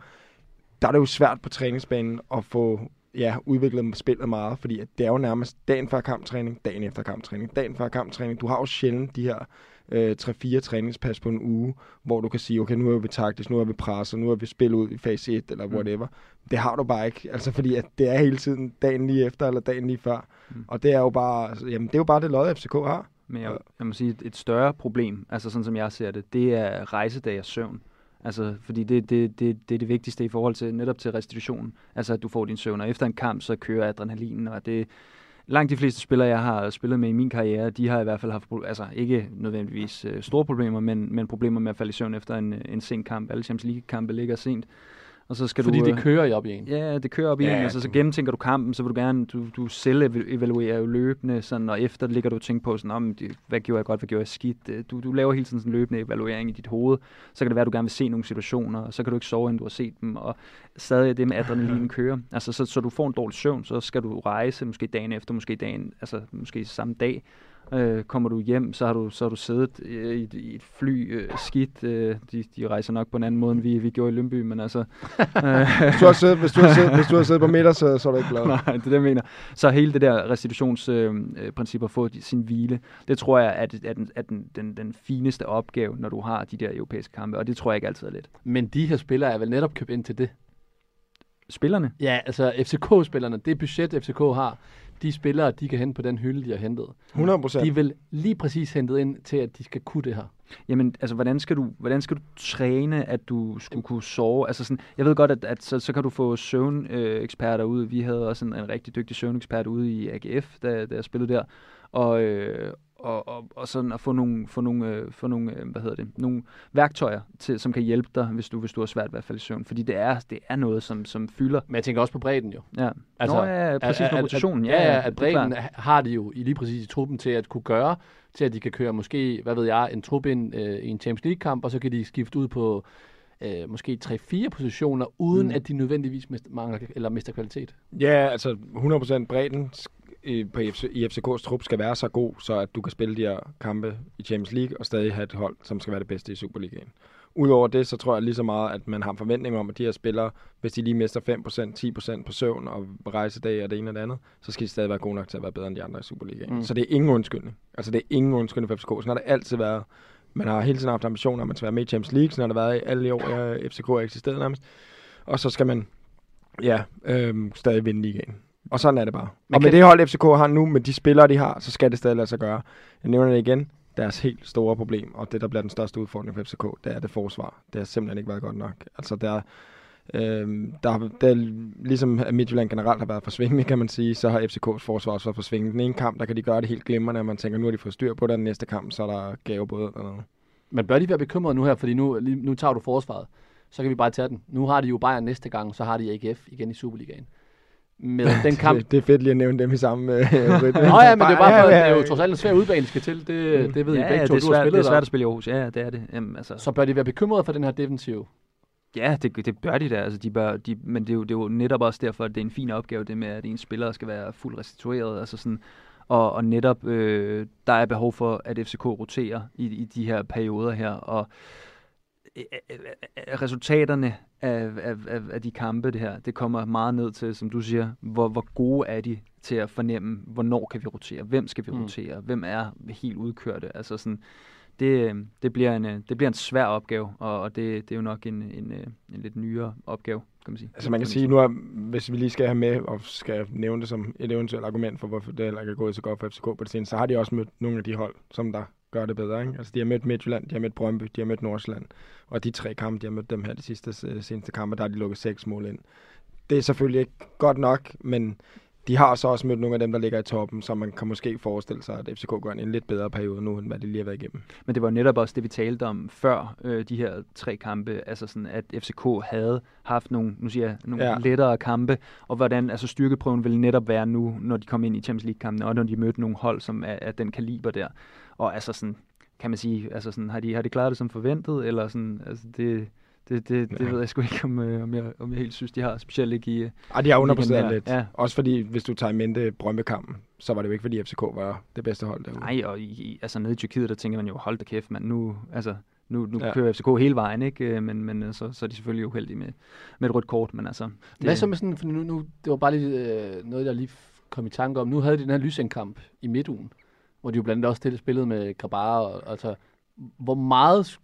Speaker 6: Der er det jo svært på træningsbanen at få ja, udviklet spillet meget, fordi at det er jo nærmest dagen før kamptræning, dagen efter kamptræning, dagen før kamptræning. Du har jo sjældent de her øh, 3-4 træningspas på en uge, hvor du kan sige, okay, nu er vi taktisk, nu er vi presset, nu er vi spillet ud i fase 1, eller whatever. Mm. Det har du bare ikke, altså fordi at det er hele tiden dagen lige efter, eller dagen lige før.
Speaker 5: Mm.
Speaker 6: Mm. Og det er jo bare, altså, jamen, det er jo bare det lod, FCK har.
Speaker 5: Men jeg, jeg må sige, et- større problem, altså sådan som jeg ser det, det er rejsedag og søvn. Altså, fordi det, det, det, det er det vigtigste i forhold til netop til restitution. Altså, at du får din søvn, og efter en kamp, så kører adrenalinen, og det langt de fleste spillere, jeg har spillet med i min karriere, de har i hvert fald haft, altså ikke nødvendigvis øh, store problemer, men, men problemer med at falde i søvn efter en, øh, en sen kamp. Alle Champions League-kampe ligger sent. Og så skal
Speaker 4: Fordi
Speaker 5: du,
Speaker 4: det
Speaker 5: øh,
Speaker 4: kører i op i en.
Speaker 5: Ja, det kører op i
Speaker 6: Ja,
Speaker 5: en, altså så gennemtænker du kampen, så vil du gerne, du, du selv ev- evaluerer jo løbende, sådan, og efter ligger du og tænker på, sådan, om, det, hvad gjorde jeg godt, hvad gjorde jeg skidt. Øh, Du, du laver hele tiden sådan en løbende evaluering i dit hoved, så kan det være, at du gerne vil se nogle situationer, og så kan du ikke sove, inden du har set dem, og stadig er det med adrenalin *laughs* kører. Altså, så, så du får en dårlig søvn, så skal du rejse, måske dagen efter, måske dagen, altså måske samme dag, Øh, kommer du hjem, så har du, så har du siddet øh, i, et- i et fly øh, skidt. Øh, de, de rejser nok på en anden måde, end vi, vi gjorde i Lønby, men altså... *laughs* Øh,
Speaker 6: Hvis du har siddet, hvis du har siddet, hvis du har siddet på midter, så, så er du ikke glad. *laughs*
Speaker 5: Nej, det er det, jeg mener. Så hele det der restitutionsprincip øh, princip at få sin hvile, det tror jeg er, er, den, er den, den, den fineste opgave, når du har de der europæiske kampe, og det tror jeg ikke altid er let.
Speaker 4: Men de her spillere er vel netop købt ind til det.
Speaker 5: Spillerne?
Speaker 4: Ja, altså FCK-spillerne, det budget FCK har, de spillere, de kan hente på den hylde, de har hentet.
Speaker 6: 100
Speaker 4: De
Speaker 6: procent.
Speaker 4: er vel lige præcis hentet ind til, at de skal kunne det her.
Speaker 5: Jamen, altså, hvordan skal du, hvordan skal du træne, at du skulle kunne sove? Altså, sådan, jeg ved godt, at, at så, så kan du få søvneksperter eksperter ud. Vi havde også en, en rigtig dygtig søvnekspert ude i AGF, da, da jeg spillede der. Og, øh, og, og, og sådan at få nogle, få nogle, øh, få nogle, øh, hvad hedder det, nogle værktøjer, til, som kan hjælpe dig, hvis du, hvis du har svært ved at falde i søvn. Fordi det er, det er noget, som, som fylder.
Speaker 4: Men jeg tænker også på bredden jo.
Speaker 5: Ja. Altså, Nå, ja, præcis med rotationen.
Speaker 4: At, ja, ja, at bredden har de jo i lige præcis i truppen til at kunne gøre, til at de kan køre måske, hvad ved jeg, en trup ind øh, i en Champions League-kamp, og så kan de skifte ud på øh, måske 3-4 positioner, uden
Speaker 6: Mm.
Speaker 4: at de nødvendigvis mangler eller mister kvalitet.
Speaker 6: Ja, altså 100% bredden i- på FC, i FCK's trup skal være så god, så at du kan spille de her kampe i Champions League og stadig have et hold, som skal være det bedste i Superligaen. Udover det, så tror jeg lige så meget, at man har en forventning om, at de her spillere, hvis de lige mister 5%, 10% på søvn og rejsedag og det ene og det andet, så skal de stadig være gode nok til at være bedre end de andre i Superligaen. Mm. Så det er ingen undskyldning. Altså det er ingen undskyldning for FCK. Sådan har det altid været. Man har hele tiden haft ambitioner om at være med i Champions League, sådan har det været i alle år, FCK har eksisteret nærmest. Og så skal man ja, øhm, stadig vinde ligaen. Og sådan er det bare.
Speaker 4: Men
Speaker 6: og med det hold, FCK har nu, med de spillere, de har, så skal det stadig lade sig gøre. Jeg nævner det igen. Deres helt store problem, og det, der bliver den største udfordring for FCK, det er det forsvar. Det har simpelthen ikke været godt nok. Altså, der, øhm, der, der, ligesom Midtjylland generelt har været for svingende, kan man sige, så har FCK's forsvar også været for svingende. Den ene kamp, der kan de gøre det helt glimrende, og man tænker, nu har de fået styr på det, og den næste kamp, så er der gavebåd eller noget.
Speaker 4: Men bør de være bekymrede nu her, fordi nu, lige- nu tager du forsvaret. Så kan vi bare tage den. Nu har de jo Bayern næste gang, så har de AGF igen i Superligaen. Med *laughs* den kamp...
Speaker 6: Det, det er fedt lige at nævne dem i samme øh, *laughs* rytme.
Speaker 4: Nå ja, men det er bare *laughs* for,
Speaker 6: Ja,
Speaker 4: at
Speaker 6: ja,
Speaker 4: det er jo
Speaker 6: ja.
Speaker 4: trods alt en svær udbane, skal til. Det, det ved I
Speaker 5: ja,
Speaker 4: begge
Speaker 5: ja,
Speaker 4: to,
Speaker 5: det er
Speaker 4: du har
Speaker 5: svært, det
Speaker 4: spillet
Speaker 5: er svært
Speaker 4: der.
Speaker 5: at spille i Aarhus. Ja, det er det. Jamen, altså,
Speaker 4: Så bør de være bekymrede for den her defensiv.
Speaker 5: Ja, det, det bør de da. Altså, de bør, de, men det er, jo, det er jo netop også derfor, at det er en fin opgave, det med, at en spiller skal være fuldt restitueret. Altså sådan, og, og netop, øh, der er behov for, at FCK roterer i, i de her perioder her. Og resultaterne af, af, af, af de kampe, det her, det kommer meget ned til, som du siger, hvor, hvor gode er de til at fornemme, hvornår kan vi rotere, hvem skal vi
Speaker 4: Mm.
Speaker 5: rotere, hvem er helt udkørte. Altså sådan, det, det, bliver en, det bliver en svær opgave, og, og det, det er jo nok en, en, en lidt nyere opgave, kan man sige.
Speaker 6: Altså man kan sige, nu er, hvis vi lige skal have med, og skal nævne det som et eventuelt argument for, hvorfor det heller ikke er gået så godt for FCK på det seneste, så har de også mødt nogle af de hold, som der gør det bedre. Ikke? Altså de har mødt Midtjylland, de har mødt Brøndby, de har mødt Nordsjælland, og de tre kampe, de har mødt dem her de sidste, øh, seneste kampe, der har de lukket seks mål ind. Det er selvfølgelig ikke godt nok, men de har så også mødt nogle af dem, der ligger i toppen, så man kan måske forestille sig, at FCK går en lidt bedre periode nu, end hvad de lige har været igennem.
Speaker 5: Men det var netop også det, vi talte om før øh, de her tre kampe, altså sådan, at FCK havde haft nogle, nu siger jeg, nogle
Speaker 6: Ja.
Speaker 5: lettere kampe, og hvordan altså styrkeprøven ville netop være nu, når de kom ind i Champions League-kampene, og når de mødte nogle hold, som er af den kaliber der. Og altså sådan, kan man sige, altså sådan, har de, har de klaret det som forventet, eller sådan, altså det, det, det, det
Speaker 6: Ja.
Speaker 5: ved jeg sgu ikke, om, øh, om, jeg, om jeg helt synes, de har, specielt ikke i... øh,
Speaker 6: Ej, de har underpresteret
Speaker 5: der.
Speaker 6: lidt.
Speaker 5: Ja.
Speaker 6: Også fordi, hvis du tager i mente Brøndby-kampen, så var det jo ikke, fordi FCK var det bedste hold derude.
Speaker 5: Nej, og i, i, altså nede i Tyrkiet, der tænker man jo, hold da kæft, mand, nu, altså, nu, nu
Speaker 6: Ja.
Speaker 5: kører FCK hele vejen, ikke? Øh, Men, men øh, så, så er de selvfølgelig uheldige med, med et rødt kort, men altså... Det,
Speaker 4: Hvad så med sådan, for nu, nu det var bare lige øh, noget, der lige kom i tanke om. Nu havde de den her Lysing-kamp i midtugen, hvor de jo blandt andet også spillet med Grabar. Og, altså, hvor meget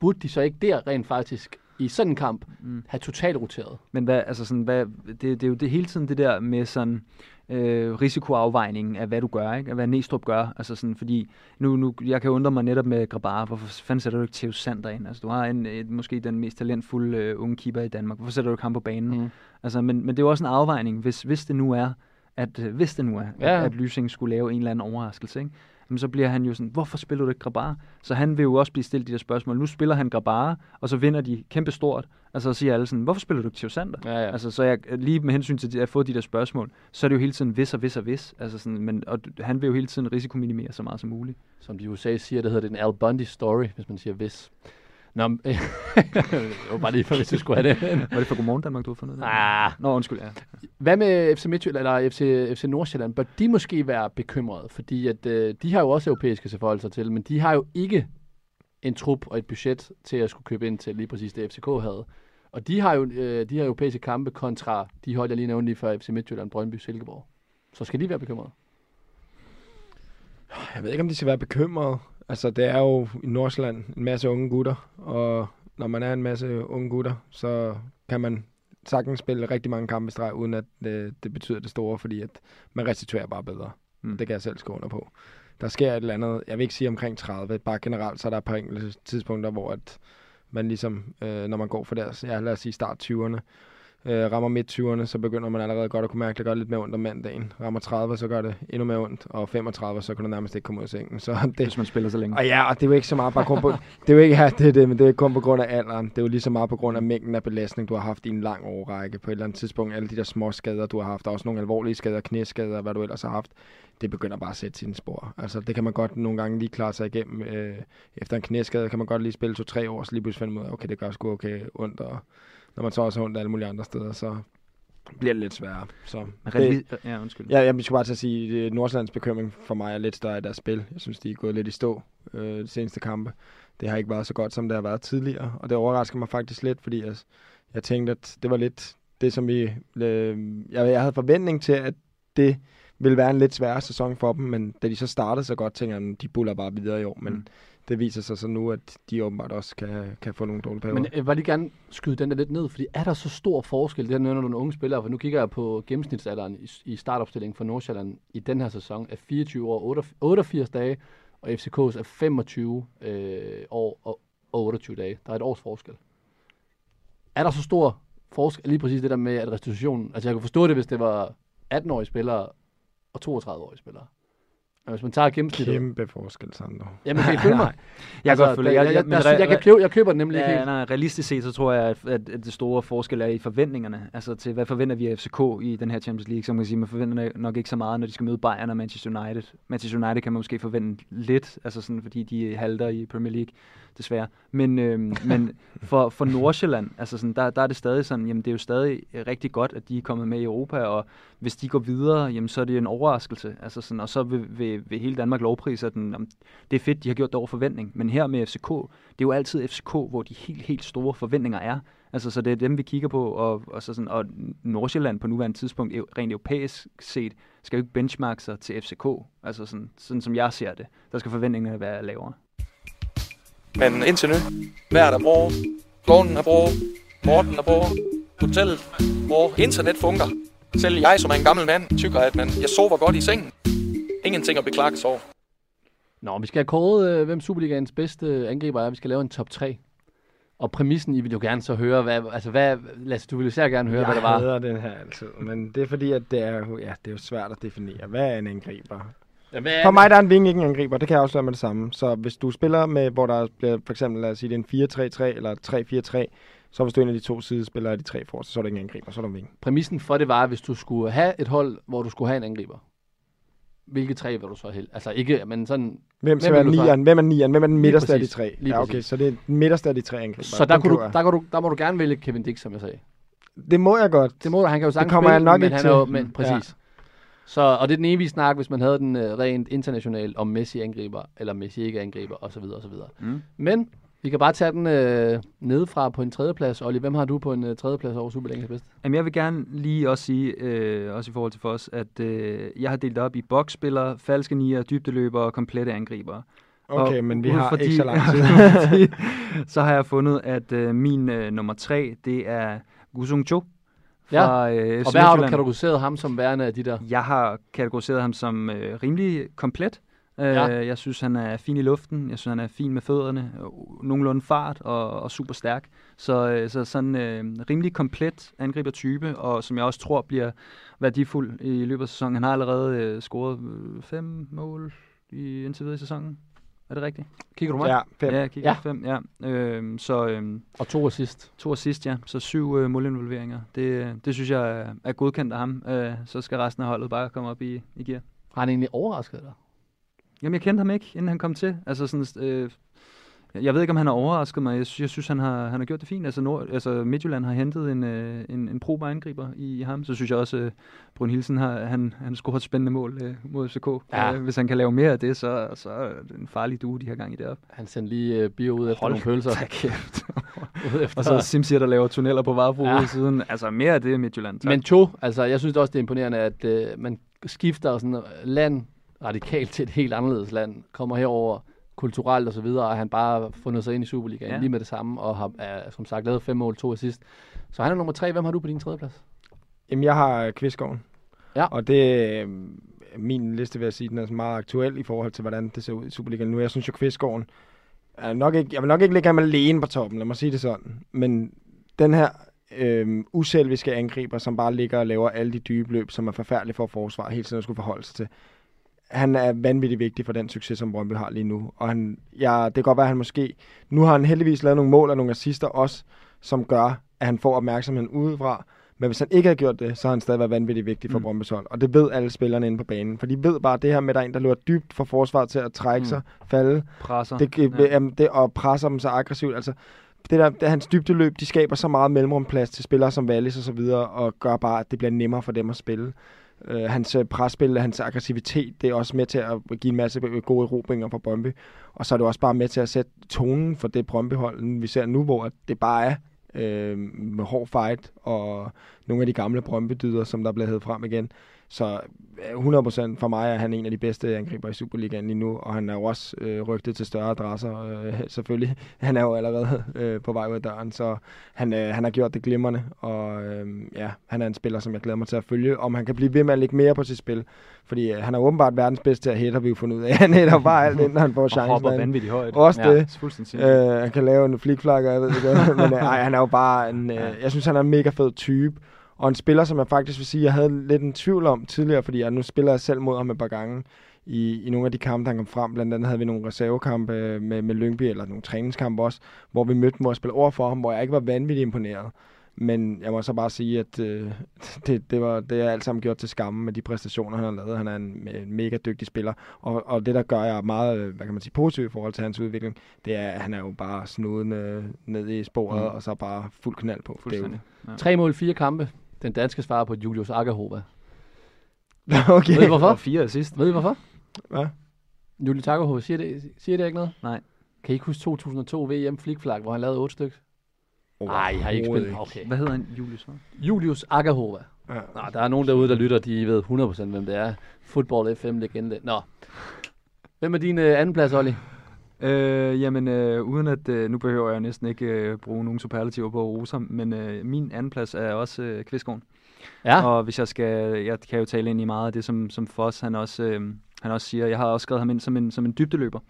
Speaker 4: burde de så ikke der rent faktisk i sådan en kamp
Speaker 5: Mm.
Speaker 4: have totalt roteret?
Speaker 5: Men hvad, altså sådan, hvad, det, det er jo det hele tiden det der med sådan øh, risikoafvejningen af, hvad du gør, ikke? Af hvad Næstrup gør. Altså sådan, fordi nu, nu, jeg kan undre mig netop med Grabar, hvorfor fanden sætter du ikke Theo Sander ind? Altså, du har en, et, måske den mest talentfulde øh, unge keeper i Danmark. Hvorfor sætter du ikke ham på banen?
Speaker 4: Mm.
Speaker 5: Altså, men, men det er jo også en afvejning, hvis, hvis det nu er, at, øh, hvis det nu er,
Speaker 4: Ja.
Speaker 5: at, at Lysing skulle lave en eller anden overraskelse, ikke? Jamen, så bliver han jo sådan, hvorfor spiller du ikke Grabar? Så han vil jo også blive stillet de der spørgsmål. Nu spiller han Grabar, og så vinder de kæmpe stort. Altså, så siger alle sådan, hvorfor spiller du ikke Theo Sander?
Speaker 4: Ja, ja.
Speaker 5: Altså, så jeg, lige med hensyn til at få de der spørgsmål, så er det jo hele tiden hvis og hvis og hvis. Altså sådan, men, og han vil jo hele tiden risikominimere så meget som muligt.
Speaker 4: Som de i USA siger, det hedder det en Al Bundy story, hvis man siger hvis. Nå, *laughs* det var bare lige for, hvis du skulle have det.
Speaker 5: Var det for Godmorgen Danmark, du har fundet det?
Speaker 4: Ah.
Speaker 5: Nå, undskyld, ja.
Speaker 4: Hvad med FC Midtjylland eller FC, FC Nordsjælland? Bør de måske være bekymrede? Fordi at, øh, de har jo også europæiske forholde sig til, men de har jo ikke en trup og et budget til at skulle købe ind til lige præcis det FCK havde. Og de har jo øh, de her europæiske kampe kontra de hold, jeg lige nævnte lige før, FC Midtjylland, Brøndby, Silkeborg. Så skal de være bekymrede?
Speaker 6: Jeg ved ikke, om de skal være bekymrede. Altså, det er jo i Nordsjælland en masse unge gutter, og når man er en masse unge gutter, så kan man sagtens spille rigtig mange kampe i streg, uden at det, det betyder det store, fordi at man restituerer bare bedre.
Speaker 5: Mm.
Speaker 6: Det kan jeg selv skrive under på. Der sker et eller andet, jeg vil ikke sige omkring 30, bare generelt, så er der et par enkelte tidspunkter, hvor at man ligesom, øh, når man går for deres, ja, lad os sige start 20'erne, Øh, rammer midt 20'erne, så begynder man allerede godt at kunne mærke, at det gør lidt mere ondt om mandagen. Rammer 30, så gør det endnu mere ondt, og 35, så kan du nærmest ikke komme ud af sengen. Så *laughs* det,
Speaker 5: Hvis man spiller så længe.
Speaker 6: og ja, og det er jo ikke så meget bare kun på, det er jo ikke, ja, det er det, men det er kun på grund af alderen. Det er jo lige så meget på grund af mængden af belastning, du har haft i en lang årrække. På et eller andet tidspunkt, alle de der små skader, du har haft, der er også nogle alvorlige skader, knæskader, hvad du ellers har haft, det begynder bare at sætte sine spor. Altså, det kan man godt nogle gange lige klare sig igennem. Øh, efter en knæskade kan man godt lige spille to-tre år, så lige pludselig finde ud af, okay, det gør sgu okay ondt, og når man så også har ondt alle mulige andre steder, så bliver det lidt sværere. Så det,
Speaker 5: ja, undskyld.
Speaker 6: Ja, jeg skulle bare til at sige, at Nordsjællands bekymring for mig er lidt større i deres spil. Jeg synes, de er gået lidt i stå øh, de seneste kampe. Det har ikke været så godt, som det har været tidligere, og det overrasker mig faktisk lidt, fordi jeg, jeg tænkte, at det var lidt det, som vi... Øh, jeg, jeg havde forventning til, at det ville være en lidt sværere sæson for dem, men da de så startede så godt, tænker jeg, at de buller bare videre i år, men
Speaker 5: Mm
Speaker 6: det viser sig så nu, at de åbenbart også kan, kan få nogle dårlige perioder.
Speaker 4: Men øh, jeg vil lige gerne skyde den der lidt ned, fordi er der så stor forskel, det her når nogle unge spillere, for nu kigger jeg på gennemsnitsalderen i, i startopstillingen for Nordsjælland i den her sæson af 24 år, 88 88 dage, og FCK's er 25 øh, år og, og 28 dage. Der er et års forskel. Er der så stor forskel, lige præcis det der med, at restitutionen, altså jeg kunne forstå det, hvis det var 18-årige spillere og 32-årige spillere. Men hvis man tager gennemsnittet...
Speaker 6: Kæmpe forskel, Sandro.
Speaker 4: Jamen, kan I følge mig? *laughs*
Speaker 5: Jeg kan
Speaker 4: altså,
Speaker 5: godt følge-
Speaker 4: jeg,
Speaker 5: jeg-
Speaker 4: jeg,
Speaker 5: jeg-
Speaker 4: jeg,
Speaker 5: men
Speaker 4: jeg, jeg, kan købe, jeg køber den nemlig ikke
Speaker 5: Ja,
Speaker 4: helt.
Speaker 5: nej, realistisk set, så tror jeg, at, at, at det store forskel er i forventningerne. Altså til, hvad forventer vi af FCK i den her Champions League? Så man kan sige, man forventer nok ikke så meget, når de skal møde Bayern og Manchester United. Manchester United kan man måske forvente lidt, altså sådan, fordi de halter i Premier League, desværre. Men, øhm, *laughs* men for, for Nordsjælland, altså sådan, der, der er det stadig sådan, jamen det er jo stadig rigtig godt, at de er kommet med i Europa, og hvis de går videre, jamen så er det en overraskelse. Altså sådan, og så vil, vil, Øh, vil hele Danmark lovprise, den, Om, det er fedt, de har gjort det over forventning. Men her med FCK, det er jo altid FCK, hvor de helt, helt store forventninger er. Altså, så det er dem, vi kigger på, og, og, så sådan, og Nordsjælland på nuværende tidspunkt, rent europæisk set, skal jo ikke benchmarke sig til FCK. Altså sådan, sådan som jeg ser det. Der skal forventningerne være lavere.
Speaker 7: Men indtil nu, vejret er bra, klonen er bra, Morten er bra, hotellet hvor internet fungerer. Selv jeg, som er en gammel mand, tykker, at man, jeg sover godt i sengen. Ingenting at beklage sig over.
Speaker 4: Nå, vi skal have kåret, øh, hvem Superligaens bedste angriber er. Vi skal lave en top 3. Og præmissen, I vil jo gerne så høre, hvad, altså hvad, Lasse, du vil jo især gerne høre,
Speaker 6: jeg
Speaker 4: hvad der var.
Speaker 6: hader den her altid, men det er fordi, at det er, jo- ja, det er jo svært at definere. Hvad er en angriber?
Speaker 4: Ja, hvad
Speaker 6: For mig der er en ving ikke en angriber, det kan jeg også med det samme. Så hvis du spiller med, hvor der bliver for eksempel, lad os sige, det er en 4-3-3 eller 3-4-3, så hvis du er en af de to sidespillere af de tre forreste, så er det ikke en angriber, så er du en ving.
Speaker 4: Præmissen for det var, hvis du skulle have et hold, hvor du skulle have en angriber. Hvilke tre vil du så have? Altså ikke, men sådan...
Speaker 6: Hvem skal
Speaker 4: Hvem
Speaker 6: være nieren? Hvem er nieren? Hvem er den midterste af de tre?
Speaker 4: Lige
Speaker 6: Ja, okay,
Speaker 4: præcis.
Speaker 6: så det er den midterste af de tre angriber.
Speaker 4: Så der, kunne du,
Speaker 6: jeg.
Speaker 4: der, kunne du, der må du gerne vælge Kevin Dix, som jeg sagde.
Speaker 6: Det må jeg godt.
Speaker 4: Det må du, han kan jo sagtens
Speaker 6: kommer jeg
Speaker 4: spille,
Speaker 6: nok
Speaker 4: men
Speaker 6: ikke
Speaker 4: han er jo, men, præcis. Ja. Så, og det er den evige snak, hvis man havde den øh, rent internationalt om Messi angriber, eller Messi ikke angriber, osv. osv.
Speaker 5: Mm.
Speaker 4: Men vi kan bare tage den øh, nedefra på en tredjeplads. Olli, hvem har du på en øh, tredjeplads over Superligaens bedste?
Speaker 5: Jamen, jeg vil gerne lige også sige, øh, også i forhold til for os, at øh, jeg har delt op i boksspillere, falske nier, dybdeløbere og komplette angriber.
Speaker 6: Okay,
Speaker 5: Og
Speaker 6: men vi har
Speaker 5: fra
Speaker 6: ikke så lang *laughs* tid.
Speaker 5: Fordi så har jeg fundet, at øh, min øh, nummer tre, det er Gusung Cho fra øh,
Speaker 4: Og hvad har du kategoriseret ham som værende af de der?
Speaker 5: Jeg har kategoriseret ham som øh, rimelig komplet. Øh,
Speaker 4: Ja.
Speaker 5: Jeg synes, han er fin i luften. Jeg synes, han er fin med fødderne. øh, Nogenlunde fart og, og super stærk. Så, øh, så sådan øh, rimelig komplet angribertype, og som jeg også tror bliver værdifuld i løbet af sæsonen. Han har allerede øh, scoret øh, fem mål i, indtil videre i sæsonen. Er det rigtigt?
Speaker 4: Kigger du mig?
Speaker 6: Ja, fem.
Speaker 5: Ja, kigger
Speaker 4: Ja.
Speaker 5: fem, ja. Øhm, så øhm,
Speaker 4: Og to assist.
Speaker 5: to assist, ja. Så syv øh, målinvolveringer. Det, det synes jeg er, er godkendt af ham. Øh, så skal resten af holdet bare komme op i, i gear.
Speaker 4: Har han egentlig overrasket dig?
Speaker 5: Jamen, jeg kendte ham ikke, inden han kom til. Altså sådan, øh, jeg ved ikke, om han har overrasket mig. Jeg synes, jeg synes han, har, han har gjort det fint. Altså, Nord, altså Midtjylland har hentet en, øh, en, en prober angriber i ham. Så synes jeg også, øh, Brunhilsen har han, han scoret et spændende mål øh, mod FCK.
Speaker 4: Ja.
Speaker 5: Øh, hvis han kan lave mere af det, så, så er det en farlig due, de har gang i det op.
Speaker 4: Han sendte lige øh, bio ud efter
Speaker 5: Hold
Speaker 4: nogle pølser.
Speaker 5: da kæft. *laughs*
Speaker 4: efter.
Speaker 5: Og så Simsier, der laver tunneller på Varebro
Speaker 4: ja.
Speaker 5: siden. Altså mere af det, Midtjylland. Tak.
Speaker 4: Men to, altså jeg synes også, det er imponerende, at øh, man skifter sådan land radikalt til et helt anderledes land, kommer herover kulturelt og så videre, og han bare har fundet sig ind i Superligaen ja. Lige med det samme, og har er, som sagt lavet fem mål, to assist. Så han er nummer tre. Hvem har du på din tredje plads?
Speaker 6: Jamen, jeg har Kvistgården.
Speaker 4: Ja.
Speaker 6: Og det øh, min liste, vil jeg sige, den er meget aktuel i forhold til, hvordan det ser ud i Superligaen nu. Jeg synes jo, Kvistgården er nok ikke, jeg vil nok ikke lægge ham alene på toppen, lad mig sige det sådan. Men den her øh, uselviske angriber, som bare ligger og laver alle de dybe løb, som er forfærdelige for forsvar hele tiden at skulle forholde sig til. Han er vanvittigt vigtig for den succes, som Brøndby har lige nu. Og han, ja, det kan godt være, at han måske... Nu har han heldigvis lavet nogle mål og nogle assister også, som gør, at han får opmærksomheden udefra. Men hvis han ikke havde gjort det, så har han stadig været vanvittigt vigtig for mm. Brøndby's hold. Og det ved alle spillerne inde på banen. For de ved bare, at det her med, at der er en, der løber dybt for forsvaret til at trække mm. sig, falde.
Speaker 5: Presser.
Speaker 6: Det, ja. jamen, det, og presser dem så aggressivt. Altså, det der, det, hans dybdeløb, de skaber så meget mellemrumplads til spillere som Wallis og så videre, og gør bare, at det bliver nemmere for dem at spille. Øh, hans øh, presspil, hans aggressivitet, det er også med til at give en masse gode erobringer for Brøndby. Og så er det også bare med til at sætte tonen for det Brøndby-hold, vi ser nu, hvor det bare er øh, med hård fight, og nogle af de gamle Brøndby-dyder, som der bliver blevet hævet frem igen. Så 100% for mig er han en af de bedste angriber i Superligaen lige nu, og han er jo også øh, rygtet til større adresser, øh, *laughs* selvfølgelig. Han er jo allerede øh, på vej ud af døren, så han, øh, han har gjort det glimrende, og øh, ja, han er en spiller, som jeg glæder mig til at følge, om han kan blive ved med at lægge mere på sit spil, fordi øh, han er åbenbart verdens bedste til at hætte, har vi jo fundet ud af. *laughs* Han hætter bare alt, inden han får chancen.
Speaker 5: Og hopper vanvittigt højt.
Speaker 6: Også
Speaker 5: ja,
Speaker 6: det. Øh, han kan lave en flikflakker, jeg ved ikke *laughs* men øh, ej, han er jo bare en, øh, jeg synes, han er en mega fed type, og en spiller, som jeg faktisk vil sige, jeg havde lidt en tvivl om tidligere, fordi jeg nu spiller jeg selv mod ham et par gange i, i nogle af de kampe, der kom frem. Blandt andet havde vi nogle reservekampe med, med Lyngby, eller nogle træningskampe også, hvor vi mødte ham og spille over for ham, hvor jeg ikke var vanvittigt imponeret. Men jeg må så bare sige, at øh, *laughs* det, det, var, det er alt sammen gjort til skamme med de præstationer, han har lavet. Han er en, en mega dygtig spiller. Og, og det, der gør jeg meget hvad kan man sige, positivt i forhold til hans udvikling, det er, at han er jo bare snuden øh, ned i sporet, mm. og så bare fuld knald på.
Speaker 4: Fuldstændig. Ja. Tre mål, fire kampe. Den danske svar på Julius Agahova. *laughs*
Speaker 6: okay.
Speaker 4: Ved I hvorfor?
Speaker 5: Og fire sidst.
Speaker 4: Ved I hvorfor?
Speaker 6: Hvad?
Speaker 4: Julius Agahova, siger det, siger det ikke noget?
Speaker 5: Nej.
Speaker 4: Kan I ikke huske 2002 VM flikflag, hvor han lavede otte stykker? Nej, har I ikke spillet? Okay.
Speaker 5: Hvad hedder han? Julius?
Speaker 4: Julius Agahova. Ja. Nå, der er nogen derude, der lytter, de ved 100% hvem det er. Football FM-legende. Nå. Hvem er din øh, anden plads, Olli?
Speaker 5: Øh, jamen, øh, uden at, øh, nu behøver jeg næsten ikke øh, bruge nogen superlativer på roser, men øh, min anden plads er også øh, Kvistgården.
Speaker 4: Ja.
Speaker 5: Og hvis jeg skal, jeg kan jo tale ind i meget af det, som, som Foss, han også, øh, han også siger. Jeg har også skrevet ham ind som en, som en dybdeløber.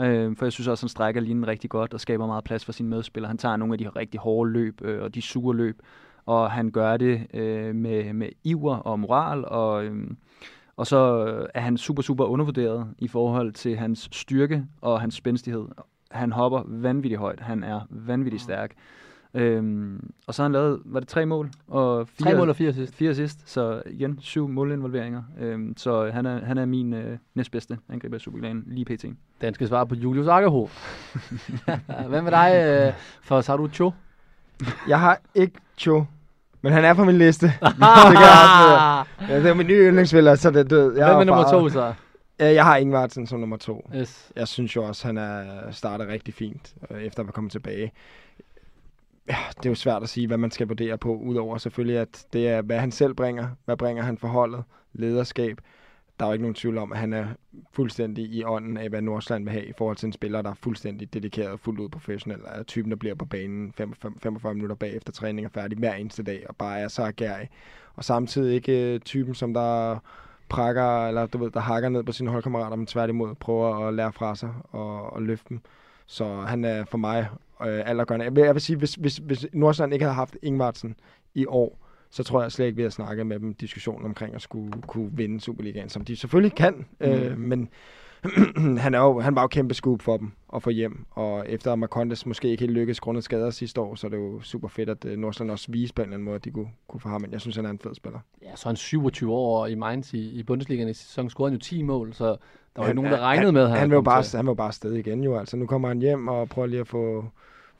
Speaker 5: Øh, for jeg synes også, han strækker linjen rigtig godt og skaber meget plads for sine medspillere. Han tager nogle af de rigtig hårde løb øh, og de sure løb, og han gør det øh, med, med iver og moral, og, øh, og så øh, er han super, super undervurderet i forhold til hans styrke og hans spændstighed. Han hopper vanvittigt højt. Han er vanvittigt stærk. Øhm, og så har han lavet, var det tre mål? Og
Speaker 4: fire, tre mål og fire sidst.
Speaker 5: Fire sidst, så igen syv målinvolveringer. Øhm, så han er, han er min øh, næstbedste angriber i Superligaen, lige pt.
Speaker 4: Den skal svare på Julius Akkerho. *laughs* Hvem er dig, øh, for du Cho?
Speaker 6: Jeg har ikke Cho. Men han er på min liste. *laughs* det kan jeg ja, det er min nye yndlingsspiller, så det er død.
Speaker 4: Jeg Hvem er nummer to så?
Speaker 6: Jeg har Ingvartsen som nummer to.
Speaker 4: Yes.
Speaker 6: Jeg synes jo også, han er startet rigtig fint, øh, efter at være kommet tilbage. Ja, det er jo svært at sige, hvad man skal vurdere på, udover selvfølgelig, at det er, hvad han selv bringer. Hvad bringer han for holdet? Lederskab der er jo ikke nogen tvivl om, at han er fuldstændig i ånden af, hvad Nordsjælland vil have i forhold til en spiller, der er fuldstændig dedikeret og fuldt ud professionel. Er typen, der bliver på banen 45, 45 minutter bagefter træning er færdig hver eneste dag, og bare er så agerig. Og samtidig ikke øh, typen, som der prakker, eller du ved, der hakker ned på sine holdkammerater, men tværtimod prøver at lære fra sig og, og løfte dem. Så han er for mig øh, allergørende. Jeg vil, jeg vil sige, hvis, hvis, hvis Nordsjælland ikke havde haft Ingvartsen i år, så tror jeg slet ikke, vi har snakket med dem diskussionen omkring at skulle kunne vinde Superligaen, som de selvfølgelig kan, mm. øh, men *clears throat* han, er jo, han var jo kæmpe scoop for dem at få hjem, og efter at Marcondes måske ikke helt lykkedes grundet skader sidste år, så er det jo super fedt, at uh, Nordsjælland også viste på en eller anden måde, at de kunne, kunne få ham, men jeg synes, han er en fed spiller.
Speaker 4: Ja, så er han 27 år i Mainz i, i Bundesligaen i sæsonen, scorede han jo 10 mål, så der var jo nogen, der regnede han, med, at
Speaker 6: han, han, vil jo bare, han vil jo bare sted igen jo, altså nu kommer han hjem og prøver lige at få,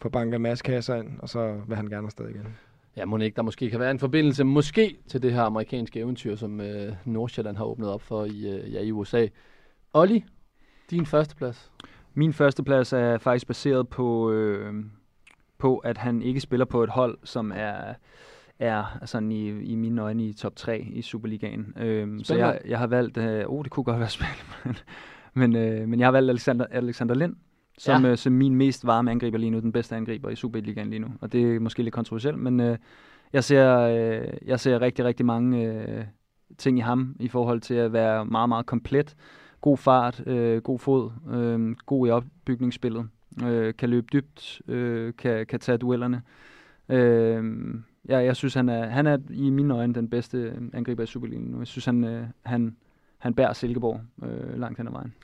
Speaker 6: få banket en masse kasser ind, og så vil han gerne afsted igen.
Speaker 4: Ja, må ikke, der måske kan være en forbindelse, måske til det her amerikanske eventyr, som øh, Nordsjælland har åbnet op for i, øh, ja, i USA. Olli, din første plads?
Speaker 5: Min første plads er faktisk baseret på, øh, på, at han ikke spiller på et hold, som er er sådan i, i mine øjne i top 3 i Superligaen. Øh, så jeg, jeg har valgt, øh, oh, det kunne godt være spændende, *laughs* men, øh, men jeg har valgt Alexander, Alexander Lind, som, ja. øh, som min mest varme angriber lige nu, den bedste angriber i Superligaen lige nu. Og det er måske lidt kontroversielt, men øh, jeg, ser, øh, jeg ser rigtig, rigtig mange øh, ting i ham i forhold til at være meget, meget komplet. God fart, øh, god fod, øh, god i opbygningsspillet, øh, kan løbe dybt, øh, kan, kan tage duellerne. Øh, Jeg, jeg synes, han er, han er i mine øjne den bedste øh, angriber i Superligaen nu. Jeg synes, han, øh, han, han bærer Silkeborg øh, langt hen ad vejen.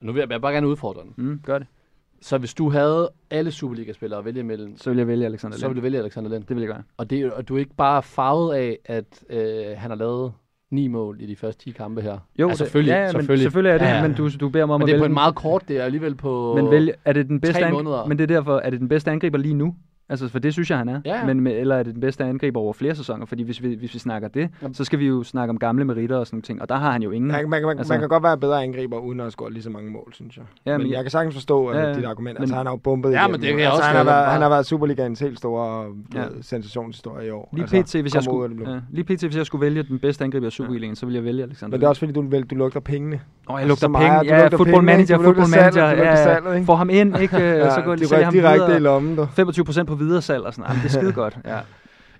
Speaker 4: Nu vil jeg, jeg bare gerne udfordre den.
Speaker 5: Mm, gør det.
Speaker 4: Så hvis du havde alle Superliga-spillere at vælge imellem,
Speaker 5: Så vil jeg vælge Alexander
Speaker 4: så vil
Speaker 5: Lind.
Speaker 4: du vælge Alexander Lind.
Speaker 5: Det vil jeg gøre.
Speaker 4: Og, det, og du er ikke bare farvet af, at øh, han har lavet ni mål i de første 10 kampe her.
Speaker 5: Jo,
Speaker 4: ja, selvfølgelig,
Speaker 5: det, ja, ja,
Speaker 4: selvfølgelig.
Speaker 5: Men, selvfølgelig er det,
Speaker 4: Ja,
Speaker 5: men du, du beder mig om
Speaker 4: Men
Speaker 5: at
Speaker 4: det er
Speaker 5: vælge
Speaker 4: på en meget kort, det er alligevel på...
Speaker 5: Men vælge, er det den bedste
Speaker 4: tre
Speaker 5: ang-
Speaker 4: måneder.
Speaker 5: Men det er derfor, er det den bedste angriber lige nu? Altså, for det synes jeg, han er.
Speaker 4: Ja, ja.
Speaker 5: Men, med, eller er det den bedste angriber over flere sæsoner? Fordi hvis vi, hvis vi snakker det,
Speaker 4: Jamen.
Speaker 5: så skal vi jo snakke om gamle meritter og sådan nogle ting. Og der har han jo ingen.
Speaker 6: Man, man, man,
Speaker 5: Altså-
Speaker 6: man kan godt være bedre angriber, uden at score lige så mange mål, synes jeg.
Speaker 5: Ja,
Speaker 6: Ja,
Speaker 5: men-
Speaker 6: men, jeg kan sagtens forstå
Speaker 5: Ja,
Speaker 6: ja,
Speaker 5: ja.
Speaker 6: dit argument.
Speaker 5: Men-
Speaker 6: Altså, han har jo bumpet
Speaker 4: Ja, men det kan jeg
Speaker 6: altså,
Speaker 4: også
Speaker 6: han, har
Speaker 4: være
Speaker 6: været, han har været Superligaens helt store
Speaker 5: Ja.
Speaker 6: ja. sensationshistorie i år.
Speaker 5: Lige
Speaker 6: altså,
Speaker 5: pt, hvis jeg skulle, ja, lige pt, hvis jeg skulle vælge den bedste angriber i Superligaen, så ville jeg vælge Alexander
Speaker 6: Men det er også fordi, du, du lugter pengene.
Speaker 5: Åh, jeg
Speaker 6: Altså,
Speaker 5: lugter penge. Ja, football manager, football manager. Ja? Få ham ind, ikke? *laughs* Ja, så går lige
Speaker 6: direkte i lommen, du.
Speaker 5: 25 procent på videresalg og sådan noget. Jamen, det er skide godt. *laughs* Ja.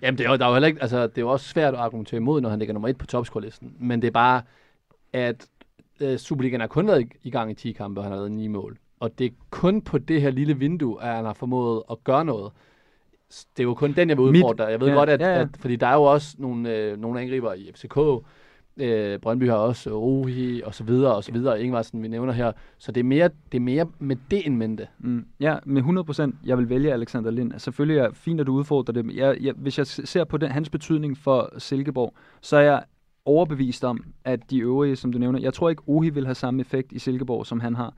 Speaker 4: Jamen, det er jo, der er jo heller ikke, altså, det er jo også svært at argumentere imod, når han ligger nummer et på topscore-listen. Men det er bare, at øh, Superligaen har kun været i, gang i 10 kampe, og han har lavet 9 mål. Og det er kun på det her lille vindue, at han har formået at gøre noget. Det er jo kun den, jeg vil
Speaker 5: Mit-
Speaker 4: udfordre. Jeg ved
Speaker 5: ja,
Speaker 4: godt, at,
Speaker 5: ja, ja.
Speaker 4: at, fordi der er jo også nogle, øh, nogle angriber i FCK, øh, Brøndby har også Ohi og så videre og så videre, Ingvarsen vi nævner her. Så det er mere, det er mere med det end mente.
Speaker 5: Mm, ja, med 100 procent. Jeg vil vælge Alexander Lind. Altså, Selvfølgelig er det fint, at du udfordrer det. Jeg, jeg, hvis jeg ser på den, hans betydning for Silkeborg, så er jeg overbevist om, at de øvrige, som du nævner, jeg tror ikke, Ohi vil have samme effekt i Silkeborg, som han har.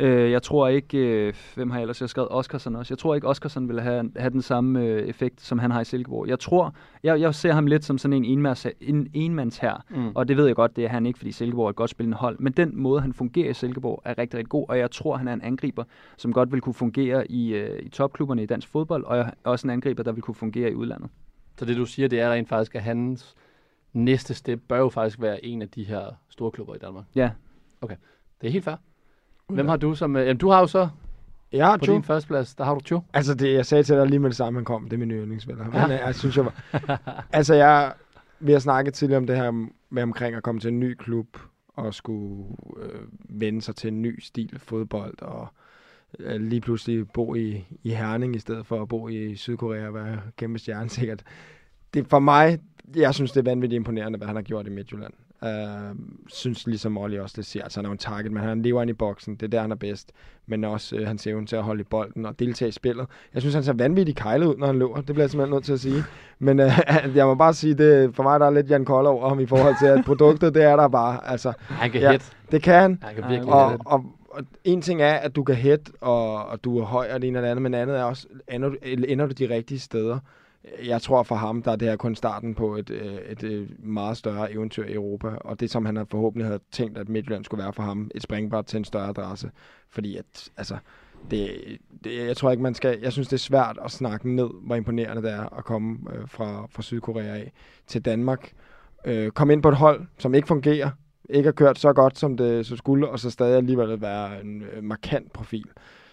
Speaker 5: Øh, jeg tror ikke, øh, hvem har jeg ellers jeg skrevet, Oskarsson også. Jeg tror ikke, Oskarsson vil have, have den samme øh, effekt, som han har i Silkeborg. Jeg tror, jeg, jeg ser ham lidt som sådan en enmands, en enmands her.
Speaker 4: Mm.
Speaker 5: Og det ved jeg godt, det er han ikke, fordi Silkeborg er et godt spillende hold. Men den måde, han fungerer i Silkeborg, er rigtig, rigtig god. Og jeg tror, han er en angriber, som godt vil kunne fungere i, øh, i topklubberne i dansk fodbold. Og jeg også en angriber, der vil kunne fungere i udlandet.
Speaker 4: Så det du siger, det er rent faktisk, at hans næste step bør jo faktisk være en af de her store klubber i Danmark.
Speaker 5: Ja,
Speaker 4: Det er helt fair. Hvem har du som... øh, Jamen, du har jo så
Speaker 6: Jeg har
Speaker 4: på
Speaker 6: to.
Speaker 4: din første plads, der har du Cho.
Speaker 6: Altså, det, jeg sagde til dig lige med det samme, han kom. Det er min yndlingsspiller. *laughs* Men øh, jeg synes, jeg var... altså, jeg... Vi har snakket tidligere om det her med omkring at komme til en ny klub og skulle øh, vende sig til en ny stil fodbold og øh, lige pludselig bo i, i Herning i stedet for at bo i Sydkorea og være kæmpe stjerne sikkert. Det for mig, jeg synes, det er vanvittigt imponerende, hvad han har gjort i Midtjylland. Uh, synes ligesom Olli også det siger, altså han er jo en target, men han lever ind i boksen, det er der, han er bedst. Men også uh, hans evne til at holde i bolden og deltage i spillet. Jeg synes, han ser vanvittigt kejlet ud, når han løber. Det bliver jeg simpelthen nødt til at sige. Men uh, *laughs* jeg må bare sige, det for mig der er lidt Jan Kold over ham i forhold til, at produktet, det er der bare. Altså,
Speaker 4: Han kan
Speaker 6: Ja.
Speaker 4: hit.
Speaker 6: det kan han.
Speaker 4: Han kan virkelig
Speaker 6: Og,
Speaker 4: hit.
Speaker 6: og, og en ting er, at du kan hætte, og, og du er høj og det ene og det andet, men andet er også, ender du, ender du de rigtige steder. Jeg tror for ham, der er det her kun starten på et, øh, et, et meget større eventyr i Europa, og det som han har forhåbentlig havde tænkt, at Midtjylland skulle være for ham, et springbræt til en større adresse. Fordi at, altså, det, det, jeg tror ikke, man skal, jeg synes, det er svært at snakke ned, hvor imponerende det er at komme øh, fra, fra Sydkorea af til Danmark. Øh, komme ind på et hold, som ikke fungerer, ikke har kørt så godt, som det så skulle, og så stadig alligevel være en øh, markant profil.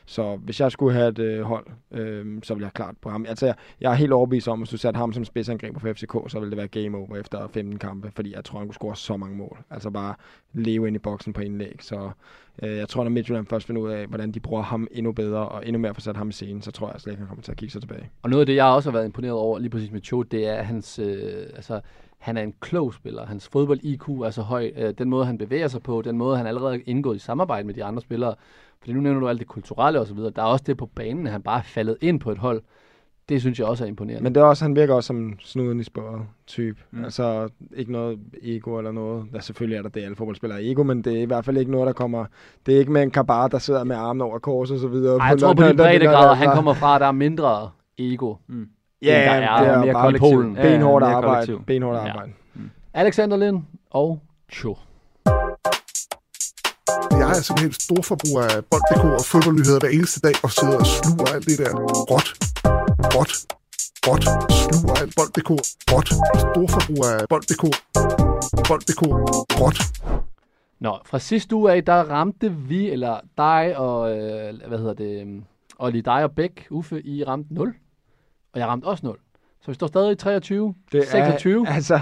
Speaker 6: Så hvis jeg skulle have et øh, hold, øh, så ville jeg klart på ham. Altså, jeg, jeg er helt overbevist om, at hvis du satte ham som spidsangriber for FCK, så ville det være game over efter 15 kampe, fordi jeg tror, han kunne score så mange mål. Altså bare leve ind i boksen på indlæg. Så øh, jeg tror, når Midtjylland først finder ud af, hvordan de bruger ham endnu bedre, og endnu mere for sat ham i scenen, så tror jeg slet ikke, han kommer til at kigge sig tilbage.
Speaker 4: Og noget af det, jeg også har været imponeret over lige præcis med Cho, det er hans... Øh, altså, han er en klog spiller. Hans fodbold-IQ er så høj. Øh, den måde, han bevæger sig på, den måde, han allerede er indgået i samarbejde med de andre spillere. Fordi nu nævner du alt det kulturelle osv. Der er også det på banen, at han bare er faldet ind på et hold. Det synes jeg også er imponerende.
Speaker 6: Men det er også, han virker også som snuden i sporet type.
Speaker 5: Mm.
Speaker 6: Mm. Altså ikke noget ego eller noget. Der selvfølgelig er der det, alle fodboldspillere er ego, men det er i hvert fald ikke noget, der kommer... Det er ikke med en kabar, der sidder med armen over kors og så videre.
Speaker 4: Ej, jeg tror på de breddegrader, han kommer fra, der er mindre ego.
Speaker 5: Mm.
Speaker 6: Ja,
Speaker 4: end der er
Speaker 6: det er
Speaker 5: mere
Speaker 6: bare. Polen.
Speaker 5: Ja,
Speaker 6: Benhårdt arbejde.
Speaker 5: kollektiv.
Speaker 6: Benhårdt
Speaker 4: Ja.
Speaker 6: arbejde.
Speaker 4: Alexander Lind og Cho.
Speaker 8: Jeg er simpelthen storforbruger af bold.dk og fodboldnyheder hver eneste dag, og sidder og sluger alt det der råt, råt, råt, sluger alt bold.dk, råt, storforbruger af bold.dk, bold.dk, råt.
Speaker 4: Nå, fra sidste uge af, der ramte vi, eller dig og, øh, hvad hedder det, øhm, Olli, dig og Bæk, Uffe, I ramte 0. Og jeg ramte også 0. Så vi står stadig i 23,
Speaker 6: Det
Speaker 4: 26.
Speaker 6: Er, altså,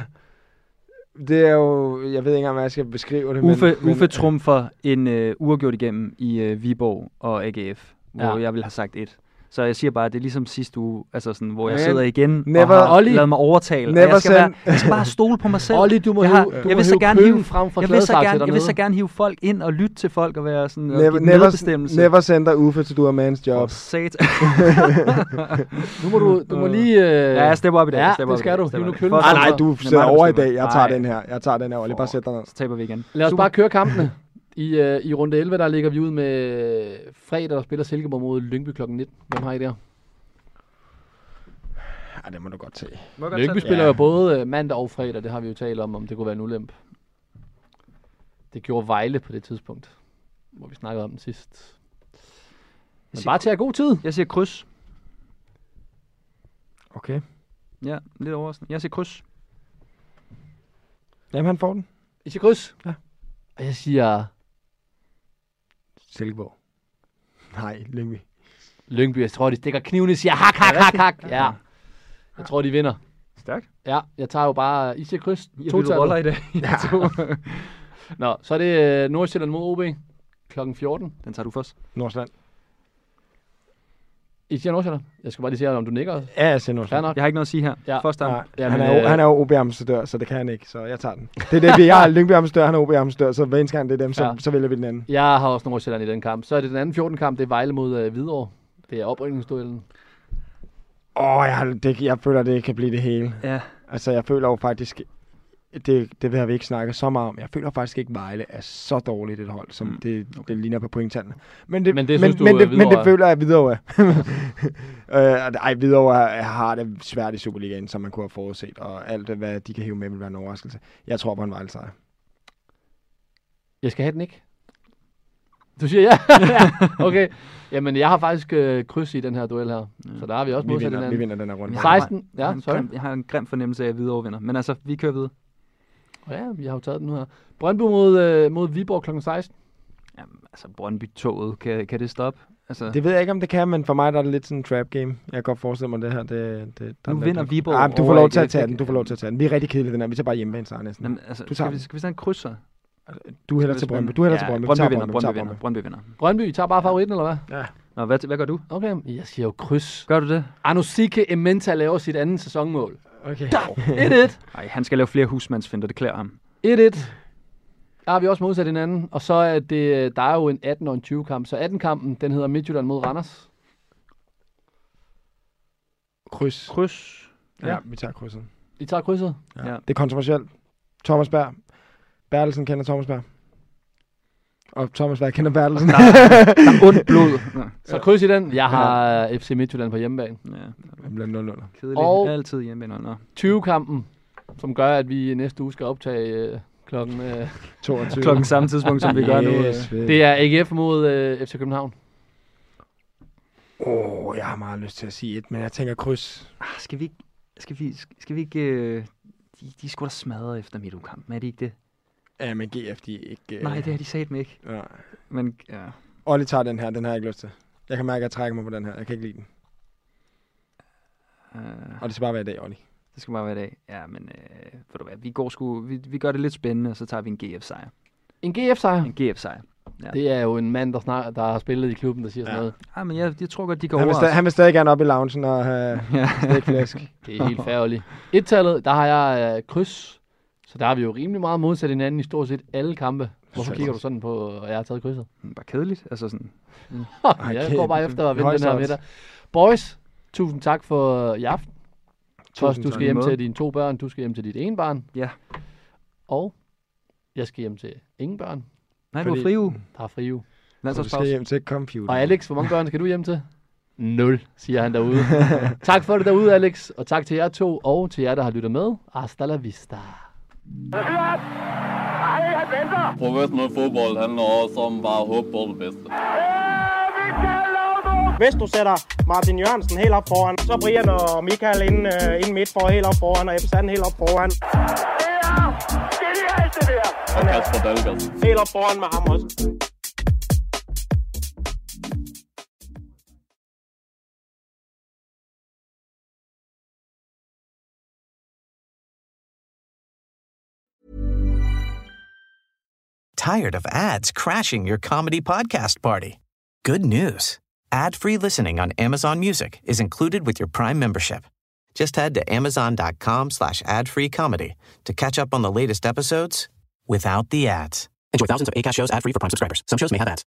Speaker 6: det er jo... Jeg ved ikke engang, hvad jeg skal beskrive det.
Speaker 5: Uffe,
Speaker 6: men,
Speaker 5: Uffe trumfer en øh, uafgjort igennem i øh, Viborg og AGF, hvor
Speaker 4: Ja.
Speaker 5: ja. jeg ville have sagt et. Så jeg siger bare, at det er ligesom sidste uge, altså sådan, hvor jeg
Speaker 6: Men
Speaker 5: sidder igen
Speaker 6: never-
Speaker 5: og har
Speaker 4: Olli,
Speaker 5: lavet mig overtale. og
Speaker 6: never
Speaker 5: jeg, skal være,
Speaker 6: send-
Speaker 5: jeg skal bare stole på mig selv.
Speaker 4: Olli, du må
Speaker 5: jeg,
Speaker 4: hive,
Speaker 5: har,
Speaker 4: du
Speaker 5: jeg
Speaker 4: må
Speaker 5: vil så gerne hive,
Speaker 4: frem fra
Speaker 5: jeg vil, så gerne, jeg vil så gerne hive folk ind og lytte til folk og være sådan, og
Speaker 6: Never,
Speaker 5: give
Speaker 6: never, never send dig Uffe to do a man's
Speaker 5: For
Speaker 6: job.
Speaker 5: sat. *laughs*
Speaker 4: Nu må du, du må lige... Øh...
Speaker 5: Ja, jeg stepper op i dag.
Speaker 4: Ja, det skal
Speaker 5: dag,
Speaker 4: du.
Speaker 6: Nej, nej, du
Speaker 5: Det er
Speaker 6: sidder over i
Speaker 5: bestemmer.
Speaker 6: dag. Jeg tager den her. Jeg tager den her, Olli. Bare sæt dig ned.
Speaker 5: Så taber vi igen.
Speaker 4: Lad os bare køre kampene. I, øh, I runde 11, der ligger vi ud med fredag, der spiller Silkeborg mod Lyngby kl. 19. Hvem har I der?
Speaker 6: Ja, det må du godt.
Speaker 5: Må jeg godt
Speaker 4: Lyngby
Speaker 5: tage-
Speaker 4: spiller
Speaker 6: Ja.
Speaker 4: jo både øh, mandag og fredag, det har vi jo talt om, om det kunne være en ulemp. Det gjorde Vejle på det tidspunkt, hvor vi snakkede om den sidst. Men
Speaker 5: siger-
Speaker 4: bare til at god tid.
Speaker 5: Jeg siger kryds.
Speaker 6: Okay.
Speaker 5: Ja, lidt overraskende. Jeg siger kryds.
Speaker 6: Jamen, han får den.
Speaker 4: I siger kryds?
Speaker 6: Ja.
Speaker 4: Og jeg siger
Speaker 6: Silkeborg. Nej, Lyngby.
Speaker 4: Lyngby. Jeg tror, de stikker kniven og siger hak, hak, hak, hak. Ja. Jeg tror, de vinder.
Speaker 5: Stærkt.
Speaker 4: Ja, jeg tager jo bare... I siger kryds.
Speaker 5: I
Speaker 4: To
Speaker 5: roller i dag. *laughs*
Speaker 4: Ja. Nå, så er det øh, Nordsjælland mod OB klokken 14.
Speaker 5: Den tager du først.
Speaker 6: Nordsjælland.
Speaker 4: I siger Nordsjælland? Jeg skal bare lige se, om du nikker.
Speaker 6: Ja, jeg siger Nordsjælland.
Speaker 5: Jeg har ikke noget at sige her.
Speaker 4: Ja.
Speaker 5: Først ham.
Speaker 6: Nej,
Speaker 4: Jamen,
Speaker 6: han, er jo,
Speaker 4: øh,
Speaker 6: han er jo OB-ambassadør, så det kan han ikke, så jeg tager den. Det er det, vi har. Lyngby ambassadør, han er OB-ambassadør, så hver eneste gang det er dem, så,
Speaker 4: Ja.
Speaker 6: så vælger vi den anden.
Speaker 4: Jeg har også Nordsjælland i den kamp. Så er det den anden 14. kamp, det er Vejle mod øh, Hvidovre. Det er oprykningsduellen.
Speaker 6: Åh, oh, jeg, det, jeg føler, det kan blive det hele.
Speaker 5: Ja.
Speaker 6: Altså, jeg føler jo faktisk, det, det har vi ikke snakket så meget om. Jeg føler faktisk ikke, Vejle er så dårligt et hold, som
Speaker 5: Mm,
Speaker 6: det, okay. det ligner på pointtallene. Men det,
Speaker 4: Men det
Speaker 6: men,
Speaker 4: synes du,
Speaker 6: men,
Speaker 4: øh,
Speaker 6: det, men det føler jeg videre. *laughs* øh, ej, Hvidovre har det svært i Superligaen, som man kunne have forudset, og alt, hvad de kan hive med, vil være en overraskelse. Jeg tror på en Vejle sejr.
Speaker 4: Jeg skal have den ikke. Du siger ja. ja. *laughs* Okay. Jamen, jeg har faktisk øh, kryds i den her duel her. Så der har vi også
Speaker 6: Vi
Speaker 4: modsat
Speaker 6: vinder, vi
Speaker 4: hinanden.
Speaker 6: vinder den her runde.
Speaker 5: Jeg har
Speaker 4: 16.
Speaker 5: Jeg, har
Speaker 4: Ja,
Speaker 5: en
Speaker 4: sorry.
Speaker 5: jeg har en grim fornemmelse af, at Hvidovre vinder. Men altså, vi kører videre.
Speaker 4: Ja, vi har jo taget den nu her. Brøndby mod, øh, mod Viborg kl. 16.
Speaker 5: Jamen, altså, Brøndby-toget, kan, kan det stoppe? Altså,
Speaker 6: Det ved jeg ikke, om det kan, men for mig der er det lidt sådan en trap game. Jeg kan godt forestille mig det her. Det, det, der
Speaker 5: Nu
Speaker 6: er lidt-
Speaker 5: vinder Viborg
Speaker 6: Ah, men du får lov til at tage den. Du får lov til at tage den. Vi er rigtig kedelige den her. Vi tager bare hjemme sejr næsten.
Speaker 5: Jamen, altså,
Speaker 6: Du tager
Speaker 5: skal, vi, skal vi tage en kryds, så?
Speaker 6: Du hælder til Brøndby. Du hælder til Brøndby.
Speaker 5: Brøndby vinder,
Speaker 6: Vi
Speaker 5: Brøndby vinder, Brøndby vinder.
Speaker 4: Brøndby, I tager bare favoritten, eller hvad?
Speaker 5: Nå, hvad, hvad gør du?
Speaker 4: Okay, jeg siger jo kryds.
Speaker 5: Gør du det?
Speaker 4: Anusike Ementa laver sit andet sæsonmål.
Speaker 6: Okay.
Speaker 4: 1-1.
Speaker 5: Nej, *laughs* han skal lave flere husmandsfinder, det klæder ham.
Speaker 4: 1-1. Der har vi også modsat hinanden. Og så er det, der er jo en 18 og en 20 kamp. Så 18-kampen, den hedder Midtjylland mod Randers.
Speaker 6: Kryds.
Speaker 5: Kryds.
Speaker 6: Ja, vi tager krydset.
Speaker 4: I tager krydset.
Speaker 6: Ja.
Speaker 5: Ja.
Speaker 6: Det er kontroversielt. Thomas Berg. Bertelsen kender Thomas Berg. Og Thomas Berg kender Bertelsen.
Speaker 5: Der er *laughs* ondt blod. Nå,
Speaker 4: Så kryds i den. Jeg har FC Midtjylland på hjemmebane.
Speaker 5: Ja,
Speaker 6: Det bliver 0 0
Speaker 5: kedeligt.
Speaker 4: Og-
Speaker 5: Altid hjemme. Nå.
Speaker 4: 20-kampen, som gør, at vi næste uge skal optage øh, klokken... Øh,
Speaker 6: 22. *laughs*
Speaker 5: Klokken samme tidspunkt, som vi gør nu. øh.
Speaker 6: Yes, fedt.
Speaker 4: det er AGF mod øh, FC København.
Speaker 6: Åh, oh, jeg har meget lyst til at sige et, men jeg tænker kryds.
Speaker 5: Ah, skal vi ikke... Skal vi, skal vi ikke... Øh, de, de er sgu da smadret efter midtugkampen, er de ikke det?
Speaker 6: Ja, men GF, de er ikke... øh,
Speaker 5: Nej, det har de sagt mig ikke.
Speaker 6: Ja.
Speaker 5: Men ja,
Speaker 6: Olli tager den her, den har jeg ikke lyst til. Jeg kan mærke, at jeg trækker mig på den her. Jeg kan ikke lide den.
Speaker 5: øh,
Speaker 6: Og det skal bare være i dag, Olli.
Speaker 5: det skal bare være i dag. Ja, men øh, ved du hvad, vi, går sgu, vi, vi gør det lidt spændende, og så tager vi en GF-sejr.
Speaker 4: En GF-sejr.
Speaker 5: En GF-sejr. Ja.
Speaker 4: Det er jo en mand, der, snak, der har spillet i klubben, der siger sådan
Speaker 6: Ja.
Speaker 4: noget.
Speaker 5: Ah, men jeg, jeg tror godt, de går
Speaker 6: Han vil,
Speaker 5: over
Speaker 6: stadig,
Speaker 5: os.
Speaker 6: han vil stadig gerne op i loungen og have *laughs*
Speaker 5: Ja.
Speaker 6: stikflæsk.
Speaker 4: Det er helt færdigt. Et-tallet, der har jeg øh, kryds. Så der har vi jo rimelig meget modsat hinanden i stort set alle kampe. Hvorfor kigger du sådan på, at jeg har taget krydset?
Speaker 5: Bare kedeligt. Altså sådan, *laughs*
Speaker 4: jeg
Speaker 6: okay.
Speaker 4: går bare efter at vinde den her middag. Boys, tusind tak for i aften. Først, du skal hjem til dine to børn, du skal hjem til dit ene barn.
Speaker 5: Ja.
Speaker 4: Og jeg skal hjem til ingen børn.
Speaker 5: nej, du har
Speaker 6: Fordi-
Speaker 5: fri uge.
Speaker 4: Der er fri uge.
Speaker 6: Så du skal hjem til computer.
Speaker 4: Og Alex, hvor mange børn skal du hjem til? *laughs* Nul, siger han derude. *laughs* tak for det derude, Alex. Og tak til jer to, og til jer, der har lyttet med. Hasta la vista.
Speaker 2: Professionel fodbold handler også om bare at håbe på det bedste.
Speaker 3: Hvis du sætter Martin Jørgensen helt op foran, så Brian og Michael ind, uh, ind midt for helt op foran, og Ebbe helt op foran.
Speaker 2: Og Kasper Dahlgaard.
Speaker 3: Helt op foran med ham også.
Speaker 9: Tired of ads crashing your comedy podcast party? Good news. ad-free listening on Amazon Music is included with your Prime membership. Just head to amazon.com slash ad-free comedy to catch up on the latest episodes without the ads. Enjoy thousands of ACAST shows ad-free for Prime subscribers. Some shows may have ads.